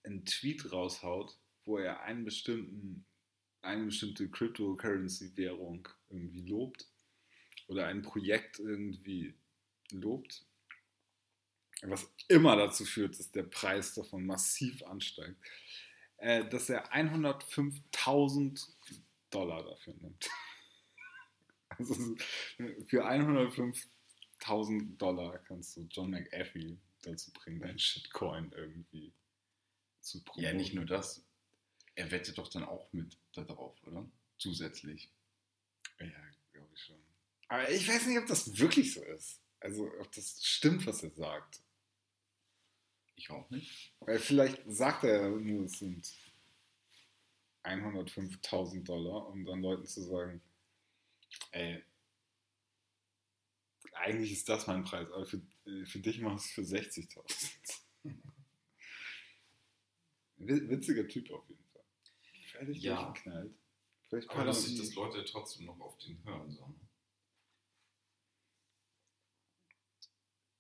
Speaker 1: einen Tweet raushaut, wo er einen bestimmten, eine bestimmte Cryptocurrency-Währung irgendwie lobt oder ein Projekt irgendwie lobt, was immer dazu führt, dass der Preis davon massiv ansteigt, äh, dass er 105.000 Dollar dafür nimmt. Also für 105.000 Dollar kannst du John McAfee dazu bringen, dein Shitcoin irgendwie zu probieren.
Speaker 2: Ja, nicht nur das. Er wettet doch dann auch mit da drauf, oder? Zusätzlich.
Speaker 1: Ja, glaube ich schon. Aber ich weiß nicht, ob das wirklich so ist. Also, ob das stimmt, was er sagt.
Speaker 2: Ich auch nicht.
Speaker 1: Weil vielleicht sagt er nur, es sind 105.000 Dollar, um dann Leuten zu sagen, ey, eigentlich ist das mein Preis, aber für, für dich mach ich es für 60.000. Witziger Typ auf jeden Fall. Fertig
Speaker 2: Ja.
Speaker 1: durchgeknallt. Vielleicht
Speaker 3: Aber lustig,
Speaker 1: Parodie.
Speaker 3: dass Leute trotzdem noch auf den hören. So.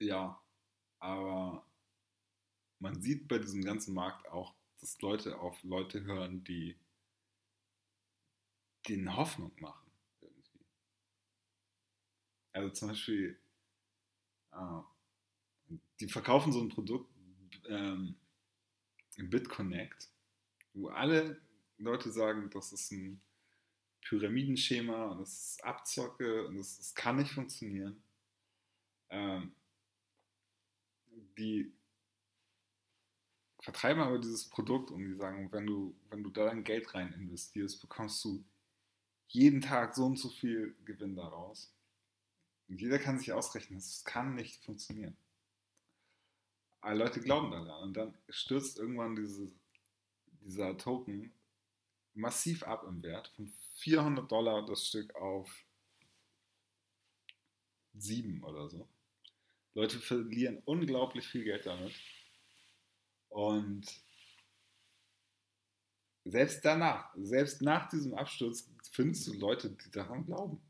Speaker 1: Ja, aber man sieht bei diesem ganzen Markt auch, dass Leute auf Leute hören, die denen Hoffnung machen. Irgendwie. Also zum Beispiel, äh, die verkaufen so ein Produkt, ähm, BitConnect, wo alle Leute sagen, das ist ein Pyramidenschema und das ist Abzocke und das, das kann nicht funktionieren. Ähm, die vertreiben aber dieses Produkt und die sagen, wenn du, wenn du da dein Geld rein investierst, bekommst du jeden Tag so und so viel Gewinn daraus. Und jeder kann sich ausrechnen, es kann nicht funktionieren. Aber Leute glauben daran und dann stürzt irgendwann diese, dieser Token massiv ab im Wert von 400 Dollar das Stück auf 7 oder so. Leute verlieren unglaublich viel Geld damit. Und selbst danach, selbst nach diesem Absturz, findest du Leute, die daran glauben.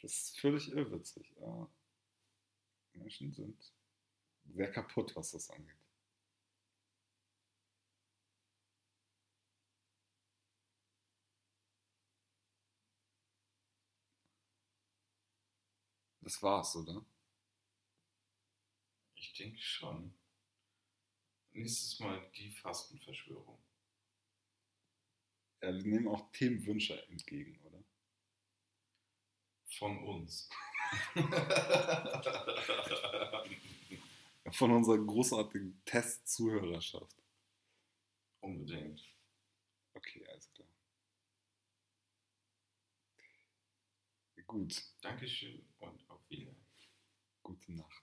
Speaker 1: Das ist völlig irrwitzig. Ja. Menschen sind sehr kaputt, was das angeht. Das war's, oder?
Speaker 3: Ich denke schon. Nächstes Mal die Fastenverschwörung.
Speaker 1: Ja, wir nehmen auch Themenwünsche entgegen, oder?
Speaker 3: Von uns.
Speaker 1: Von unserer großartigen Test-Zuhörerschaft.
Speaker 3: Unbedingt.
Speaker 1: Okay, alles klar. Gut.
Speaker 3: Dankeschön guten Nacht.